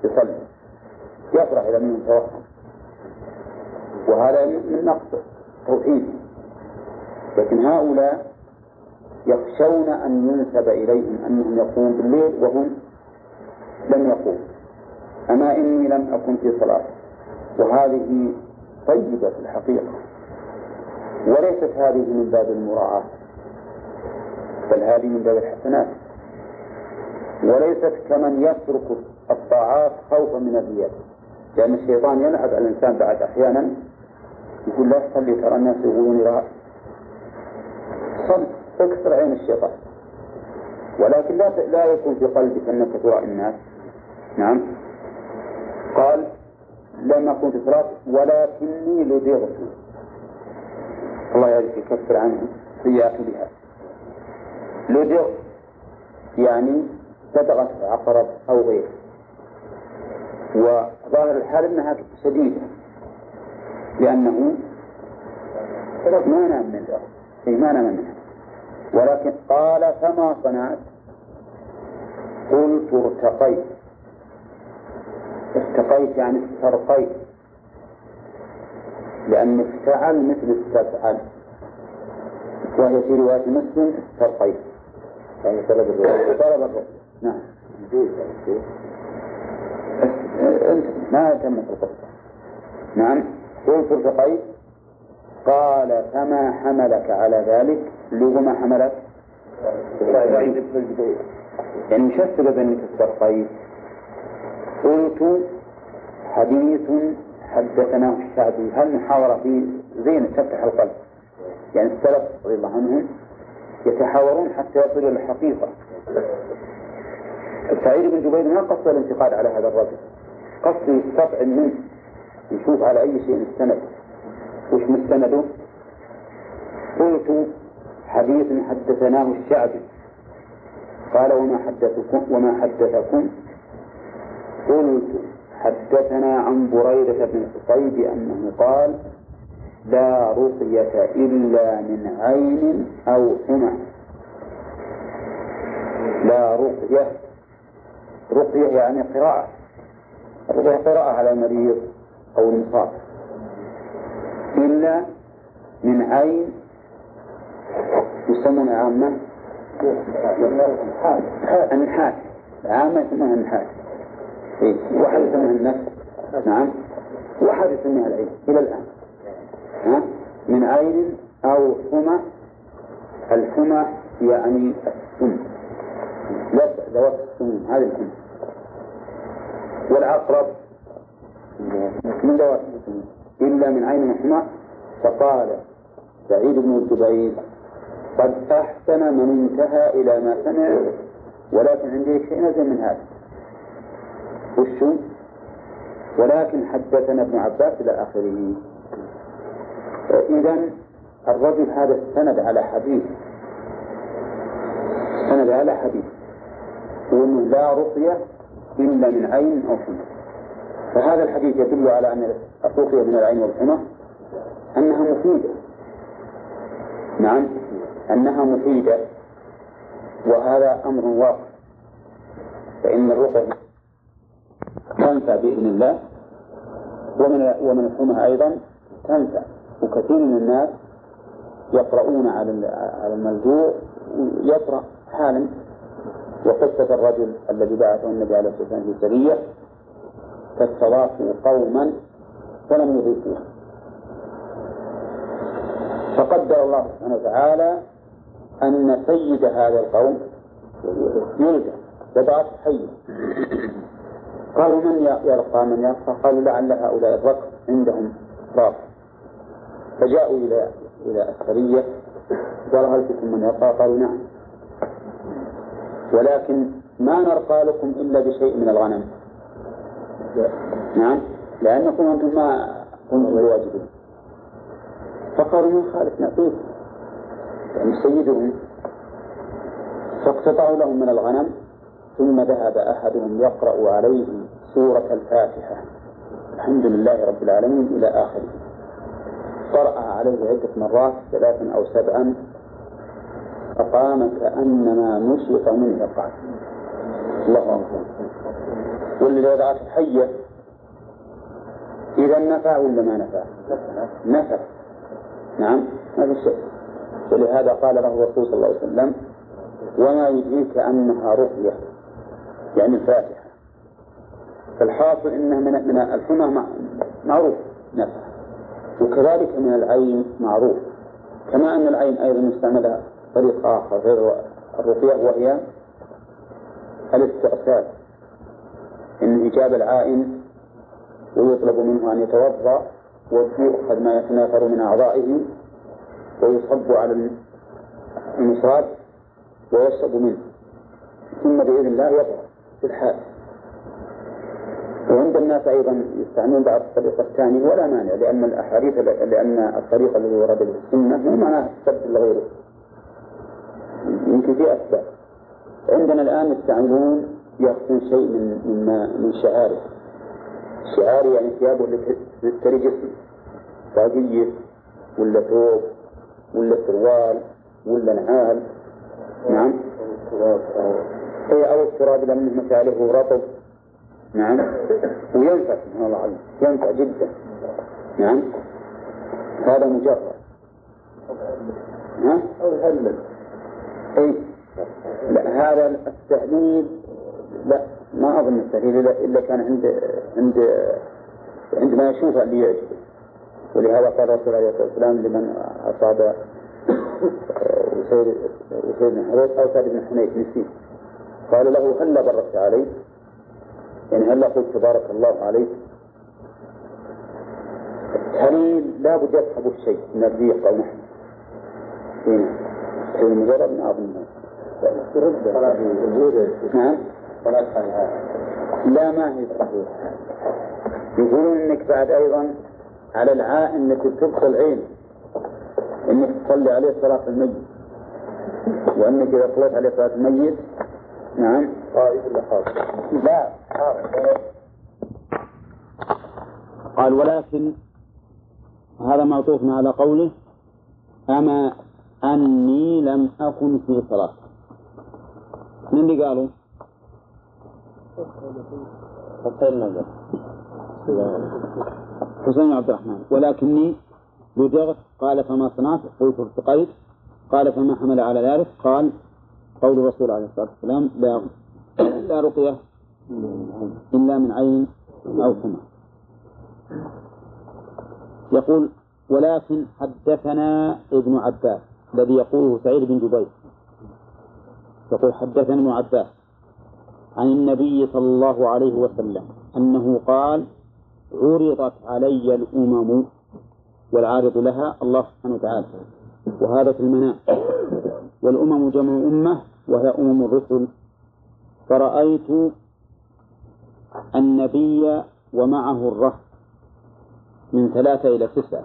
يصلي. يفرح إذا منهم توهم. وهذا من نقص توحيد. لكن هؤلاء يخشون أن ينسب إليهم أنهم يقومون بالليل وهم لم يقوموا. أما إني لم أكن في صلاة. وهذه طيبة في الحقيقة. وليست هذه من باب المراعاة. بل هذه من باب الحسنات. وليست كمن يترك الطاعات خوفا من الرياء. لأن الشيطان يلعب على الإنسان بعد أحيانا يقول لا تصلي ترى الناس يقولون راء صل اكسر عين الشيطان. ولكن لا لا يكون في قلبك أنك ترائي الناس. نعم. قال لم أكن في صلاة ولكني لدغت. الله يكفر عنه سيئات بها. لدغ يعني صدغت عقرب أو غيره. وظاهر الحال أنها شديدة. لأنه ما نام من الأرض أي ما نام منها. ولكن قال فما صنعت؟ قلت ارتقيت. استقيت يعني استرقيت لأن افتعل مثل استفعل. وهي في رواية مسلم استرقيت يعني طلب الرؤية. طلب الرؤية. نعم. انت ما تمت القصة نعم. قلت ارتقيت قال فما حملك على ذلك؟ هو ما حملك؟ يعني وش السبب انك استرقيت. قلت حديث حدثناه الشعبي. هل محاورة في زين تفتح القلب؟ يعني السلف رضي الله عنهم يتحاورون حتى يصلوا الحقيقة. سعيد بن جبير ما قصد الانتقاد على هذا الرجل. قصد يستطعم منه يشوف على أي شيء استند وش مستنده؟ قلت حديث حدثناه الشعبي. قال وما حدثكم وما حدثكم؟ قلت حدثنا عن بريدة بن الحصيب أنه قال لا رقية إلا من عين أو حمى. لا رقية رقية يعني قراءة. الرقية قراءة على المريض أو المصاب. إلا من عين يسمون عامة. النحاس عامة يسمونها النحاس إيه؟ واحد يسميها النفس. نعم. واحد يسميها العين. إلى الآن. ها؟ من عين أو حمى. الحمى يعني السم. ذوات السموم هذه الحمى. والعقرب. من السموم إلا من عين وحمى فقال سعيد بن الجبير قد أحسن من انتهى إلى ما سمع ولكن عندي شيء نزل من هذا. وشو ولكن حدثنا ابن عباس إلى آخره. إذا الرجل هذا استند على حديث. استند على حديث. وأنه لا رقية إلا من عين أو حمى. فهذا الحديث يدل على أن الرقية من العين والحمى أنها مفيدة. نعم. أنها مفيدة. وهذا أمر واقع. فإن الرقية تنفع بإذن الله. ومن ومن الحمى أيضا تنفع. وكثير من الناس يقرؤون على على الملجوء يقرأ حالا. وقصة الرجل الذي بعثه النبي عليه الصلاة والسلام في سرية فاستضافوا قوما فلم يضيفوه فقدر الله سبحانه وتعالى أن سيد هذا القوم يلقى وضعت حيا قالوا من يرقى من يرقى قالوا لعل هؤلاء الرقص عندهم راق فجاءوا إلى إلى السرية قال هل فيكم من يرقى قالوا نعم. ولكن ما نرقى لكم إلا بشيء من الغنم. نعم. لأنكم أنتم ما قمتم بواجبكم فقالوا من خالف نعطيه يعني سيدهم فاقتطعوا لهم من الغنم ثم ذهب أحدهم يقرأ عليه سورة الفاتحة. الحمد لله رب العالمين إلى آخره. قرأها عليه عدة مرات ثلاثا أو سبعا. فقام كأنما نشط من عقال الله أكبر. واللي وضعت حية إذا نفع ولا ما نفع؟ نفع نعم ما في شيء. ولهذا قال له الرسول صلى الله عليه وسلم وما يدريك أنها رقية يعني الفاتحة. فالحاصل أنها من من الحمى معروف نفع وكذلك من العين معروف. كما أن العين أيضا مستعملة طريق آخر غير الرقية وهي الاستئصال. إن إجاب العائن ويطلب منه أن يتوضأ ويؤخذ ما يتناثر من أعضائه ويصب على المصاب ويشرب منه. ثم بإذن الله يطهر في الحال. وعند الناس أيضا يستعملون بعض الطريقة الثانية ولا مانع لأن الأحاديث لأن الطريقة الذي ورد به السنة مو معناه تسد لغيره يمكن في أسباب عندنا الآن يستعملون يأخذون شيء من من من شعاره شعار يعني ثيابه اللي تستري جسم طاقية ولا ثوب ولا سروال ولا نعال. نعم. هي أو التراب لأنه مساله رطب نعم. وينفع. سبحان الله ينفع جدا. نعم. هذا مجرد. ها؟ أو يهلل. أي لا هذا التهليل لا ما أظن التهليل إلا كان عند عند عندما يشوف اللي يعجبه ولهذا قال الرسول عليه الصلاة والسلام لمن أصاب وسيد وسيد بن حريث أو سعد بن حنيف نسيت قال له هلا باركت علي يعني هلا قلت بارك الله عليك؟ التهليل لا بد يصحب الشيء من الريح أو نحن تهليل مجرد ما أظن نعم. لا ما هي صحيحة يقولون إنك بعد أيضا على العائن التي تبطل عين. إنك تصلي عليه صلاة الميت. وإنك إذا صليت عليه صلاة الميت نعم؟ لا. قال ولكن هذا معطوف على قوله أما أني لم أكن في صلاة. من اللي قالوا؟ حسين عبد الرحمن. ولكني لدغت قال فما صنعت قلت ارتقيت قال فما حمل على ذلك. قال قول الرسول عليه الصلاة والسلام لا لا رقية إلا من عين أو حمى. يقول ولكن حدثنا ابن عباس. الذي يقوله سعيد بن جبير. يقول حدثنا ابن عباس عن النبي صلى الله عليه وسلم أنه قال عرضت علي الأمم والعارض لها الله سبحانه وتعالى. وهذا في المنام. والأمم جمع أمة وهي أمم الرسل. فرأيت النبي ومعه الرهط من ثلاثة إلى تسعة.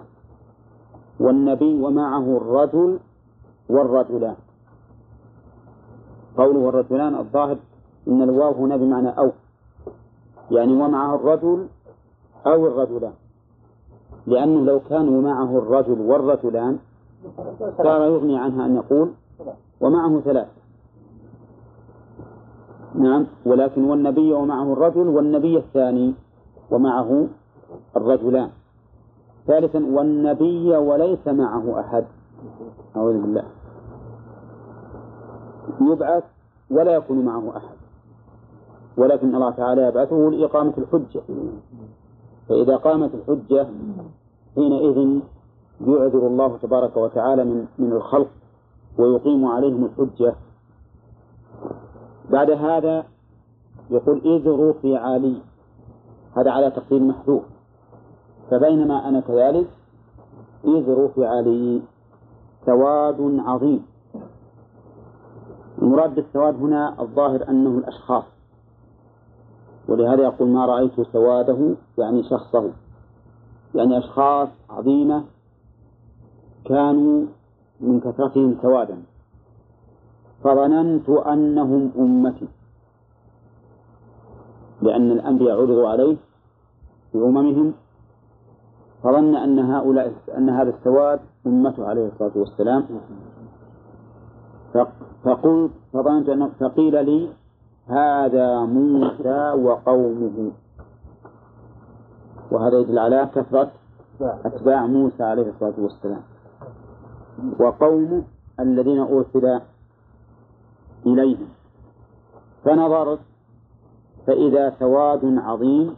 والنبي ومعه الرجل والرجلان. قوله الرجلان الظاهر إن الواو هنا بمعنى أو. يعني ومعه الرجل أو الرجلان. لأنه لو كانوا معه الرجل والرجلان صار يغني عنها أن يقول ومعه ثلاث نعم ولكن والنبي ومعه الرجل والنبي الثاني ومعه الرجلان. ثالثا والنبي وليس معه أحد. أعوذ بالله. يبعث ولا يكون معه أحد. ولكن الله تعالى يبعثه لإقامة الحجة. فإذا قامت الحجة حينئذ يعذر الله تبارك وتعالى من من الخلق ويقيم عليهم الحجة. بعد هذا يقول إذ رفع لي هذا على تقدير محذوف. فبينما أنا كذلك إذ رفع لي سواد عظيم. المراد بالسواد هنا الظاهر أنه الأشخاص. ولهذا يقول ما رأيت سواده يعني شخصه. يعني أشخاص عظيمة كانوا من كثرتهم سوادا. فظننت أنهم أمتي. لأن الأنبياء عرضوا عليه في أممهم فظن أن هؤلاء أن هذا السواد أمته عليه الصلاة والسلام. فقلت فظننت فقيل لي هذا موسى وقومه. وهذا يدل على كثرة أتباع موسى عليه الصلاة والسلام. وقومه الذين أرسل إليهم. فنظرت فإذا سواد عظيم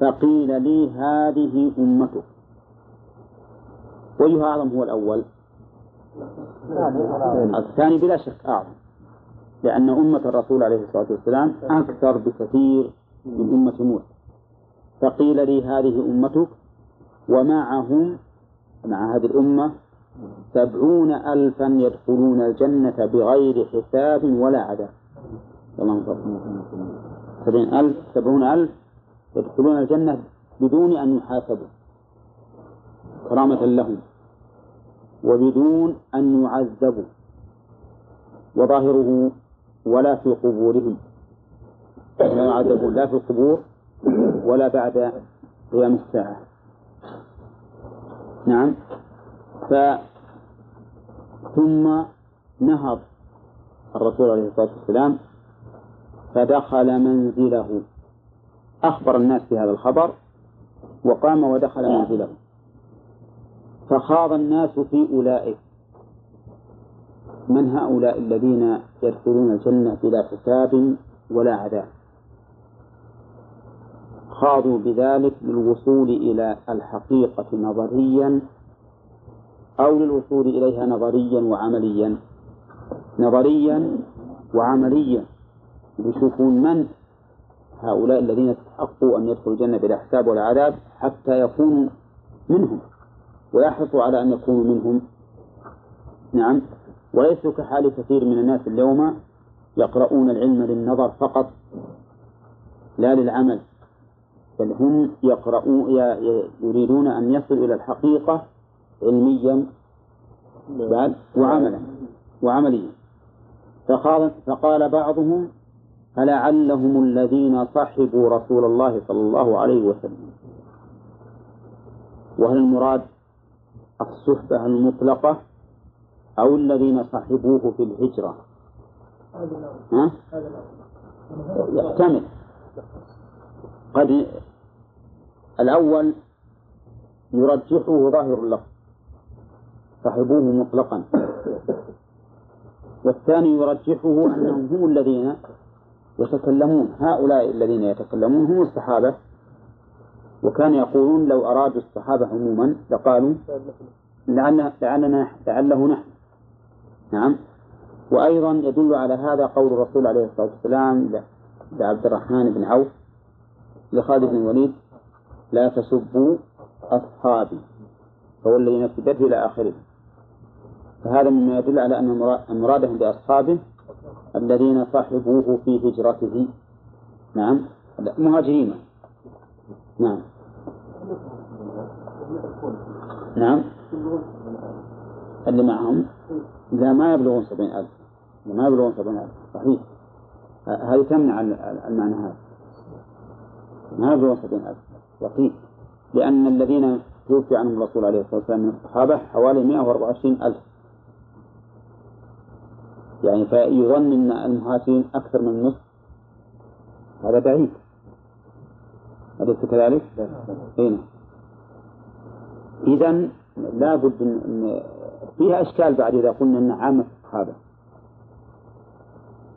فقيل لي هذه أمتك. وأيها أعظم هو الأول. الثاني بلا شك أعظم. لأن أمة الرسول عليه الصلاة والسلام أكثر بكثير من أمة موسى. فقيل لي هذه أمتك ومعهم مع هذه الأمة سبعون ألفا يدخلون الجنة بغير حساب ولا عذاب. سبعين ألف سبعون ألف يدخلون الجنة بدون أن يحاسبوا. كرامة لهم. وبدون أن يعذبوا وظاهره ولا في قبورهم لا يعذبون لا في القبور ولا بعد قيام الساعة. نعم. ف ثم نهض الرسول عليه الصلاة والسلام فدخل منزله. أخبر الناس بهذا الخبر وقام ودخل منزله. فخاض الناس في أولئك. من هؤلاء الذين يدخلون الجنة بلا حساب ولا عذاب. خاضوا بذلك للوصول إلى الحقيقة نظريا أو للوصول إليها نظريا وعمليا. نظريا وعمليا. يشوفون من؟ هؤلاء الذين استحقوا أن يدخلوا الجنة بلا حساب ولا عذاب حتى يكونوا منهم. ويحرصوا على أن يكونوا منهم. نعم. وليسوا كحال كثير من الناس اليوم يقرؤون العلم للنظر فقط لا للعمل بل هم يقرؤون يريدون أن يصلوا إلى الحقيقة علميا بعد وعملا وعمليا. فقال بعضهم فلعلهم الذين صحبوا رسول الله صلى الله عليه وسلم. وهل المراد الصحبة المطلقة أو الذين صحبوه في الهجرة. ها؟ يحتمل. قد الأول يرجحه ظاهر اللفظ صحبوه مطلقا. والثاني يرجحه أنهم هم الذين يتكلمون. هؤلاء الذين يتكلمون هم الصحابة. وكان يقولون لو أرادوا الصحابة عموما لقالوا لعل لعلنا لعله نحن. نعم. وأيضا يدل على هذا قول الرسول عليه الصلاة والسلام لعبد الرحمن بن عوف لخالد بن الوليد لا تسبوا أصحابي فهو الذي نفس بيده إلى آخره. فهذا مما يدل على أن مرادهم بأصحابه الذين صاحبوه في هجرته. نعم. مهاجرين. نعم. نعم. اللي معهم؟ لا ما يبلغون سبعين ألف. ما يبلغون سبعين ألف. صحيح. هذه تمنع المعنى هذا؟ ما يبلغون سبعين ألف. صحيح لأن الذين توفي عنهم الرسول عليه الصلاة والسلام من الصحابة حوالي 124 ألف. يعني فيظن أن المهاجرين أكثر من النصف هذا بعيد. أليس كذلك؟ أين؟ إذا لابد أن فيها إشكال بعد إذا قلنا أن عامة الصحابة.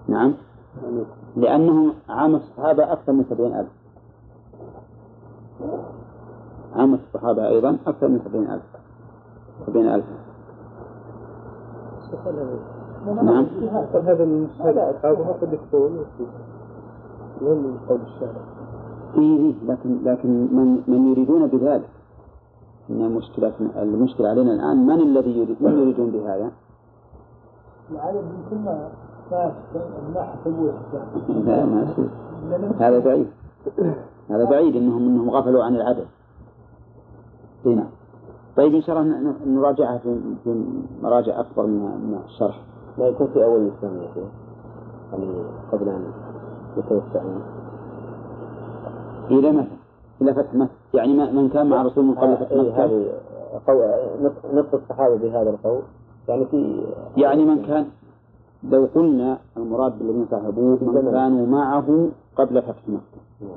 نعم. لأنهم عامة الصحابة أكثر من سبعين ألف. عامة الصحابة أيضا أكثر من سبعين ألف. سبعين ألف. نعم. هذا المشهد هذا قد يكون من قول الشارع. إيه لكن لكن من من يريدون بذلك. إن المشكلة المشكلة علينا الآن. من الذي يريد من يريدون بهذا؟ العدد يمكن ما لا ما يصير هذا بعيد. هذا بعيد انهم إنهم غفلوا عن العدد. هنا طيب إن شاء الله نراجعها في مراجع أكبر من الشرح. ما يكون في أول الإسلام يا شيخ يعني قبل أن يتوسع. إلى متى؟ إلى فتح مكة يعني من كان مع رسول من قبل فتح مكة هذه قول نص الصحابة بهذا القول. يعني في يعني من كان؟ لو قلنا المراد بالذين صاحبوه من كانوا معه قبل فتح مكة.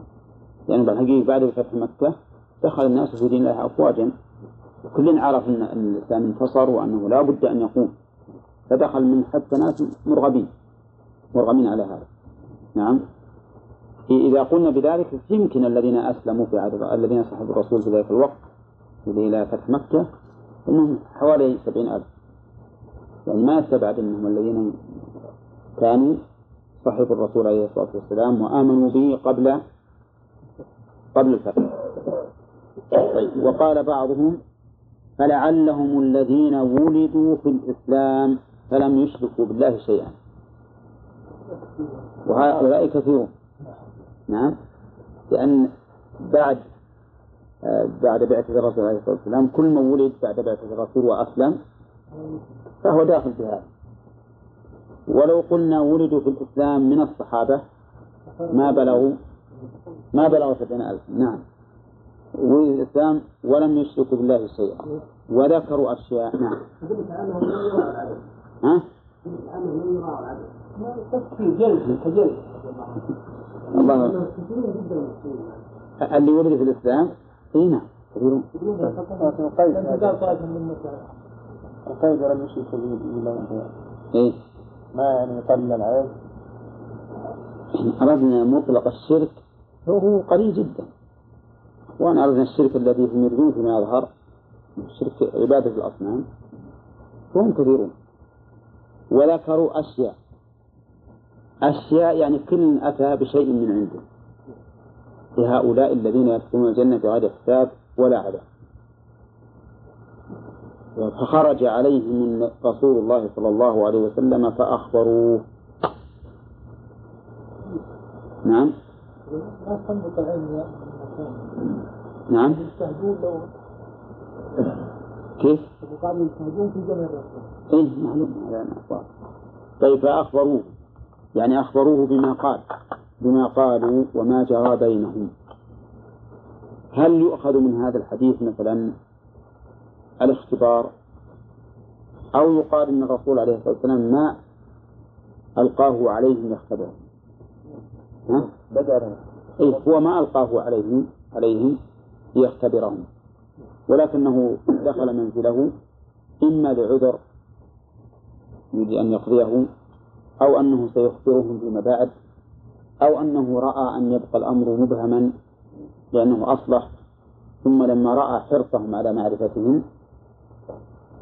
يعني بالحقيقة بعد فتح مكة دخل الناس في دين الله أفواجا. كل عرف أن الإسلام انتصر وأنه لا بد أن يقوم. فدخل من حتى ناس مرغبين. مرغمين على هذا. نعم. إذا قلنا بذلك يمكن الذين أسلموا في عهد الذين صحبوا الرسول في ذلك الوقت إلى فتح مكة أنهم حوالي سبعين ألف. يعني ما يستبعد أنهم الذين كانوا صحبوا الرسول عليه الصلاة والسلام وآمنوا به قبل قبل الفتح. طيب وقال بعضهم فلعلهم الذين ولدوا في الإسلام فلم يشركوا بالله شيئا. وهؤلاء كثيرون. نعم. لأن بعد آه، بعد بعثة الرسول عليه الصلاة والسلام كل من ولد بعد بعثة الرسول وأسلم فهو داخل في هذا. ولو قلنا ولدوا في الإسلام من الصحابة ما بلغوا ما بلغوا سبعين ألف. نعم. ولد الإسلام ولم يشركوا بالله شيئا. وذكروا أشياء. نعم. ها؟ الله. اللي ولد في الإسلام؟ إي نعم كثيرون القيد ولم يشرك بالله إي. ما يعني يقلل العين أردنا مطلق الشرك هو قليل جدا. وأنا أردنا الشرك الذي هم يريدون فيما يظهر شرك عبادة الأصنام وهم كثيرون. وذكروا أشياء. أشياء يعني كل أتى بشيء من عنده. لهؤلاء الذين يدخلون الجنة بغير حساب ولا عذاب. فخرج عليهم رسول الله صلى الله عليه وسلم فأخبروه. نعم. نعم. كيف؟ يجتهدون في جمع الرسول. إيه معلوم. هذا طيب فأخبروه. يعني أخبروه بما قال بما قالوا وما جرى بينهم. هل يؤخذ من هذا الحديث مثلا الاختبار؟ أو يقال أن الرسول عليه الصلاة والسلام ما ألقاه عليهم يختبرهم ها؟ بدر إيه هو ما ألقاه عليهم عليهم ليختبرهم ولكنه دخل منزله إما لعذر يريد أن يقضيه أو أنه سيخبرهم فيما بعد أو أنه رأى أن يبقى الأمر مبهما لأنه أصلح ثم لما رأى حرصهم على معرفتهم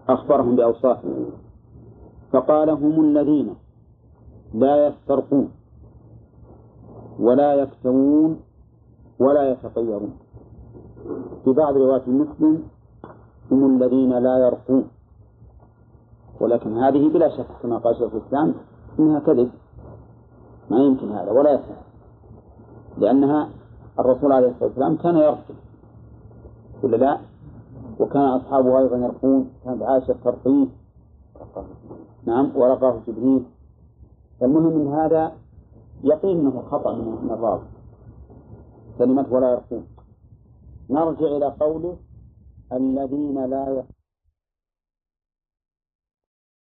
أخبرهم بأوصافهم. فقال هم الذين لا يسترقون ولا يكتوون ولا يتطيرون. في بعض روايات مسلم هم الذين لا يرقون. ولكن هذه بلا شك كما قال شيخ الإسلام إنها كذب. ما يمكن هذا ولا يصح لأنها الرسول عليه الصلاة والسلام كان يرقي ولا لا؟ وكان أصحابه أيضا يرقون كانت عائشة ترقيه نعم ورقاه جبريل. المهم من هذا يقين أنه خطأ من الراوي كلمة ولا يرقون نرجع إلى قوله الذين لا يرقون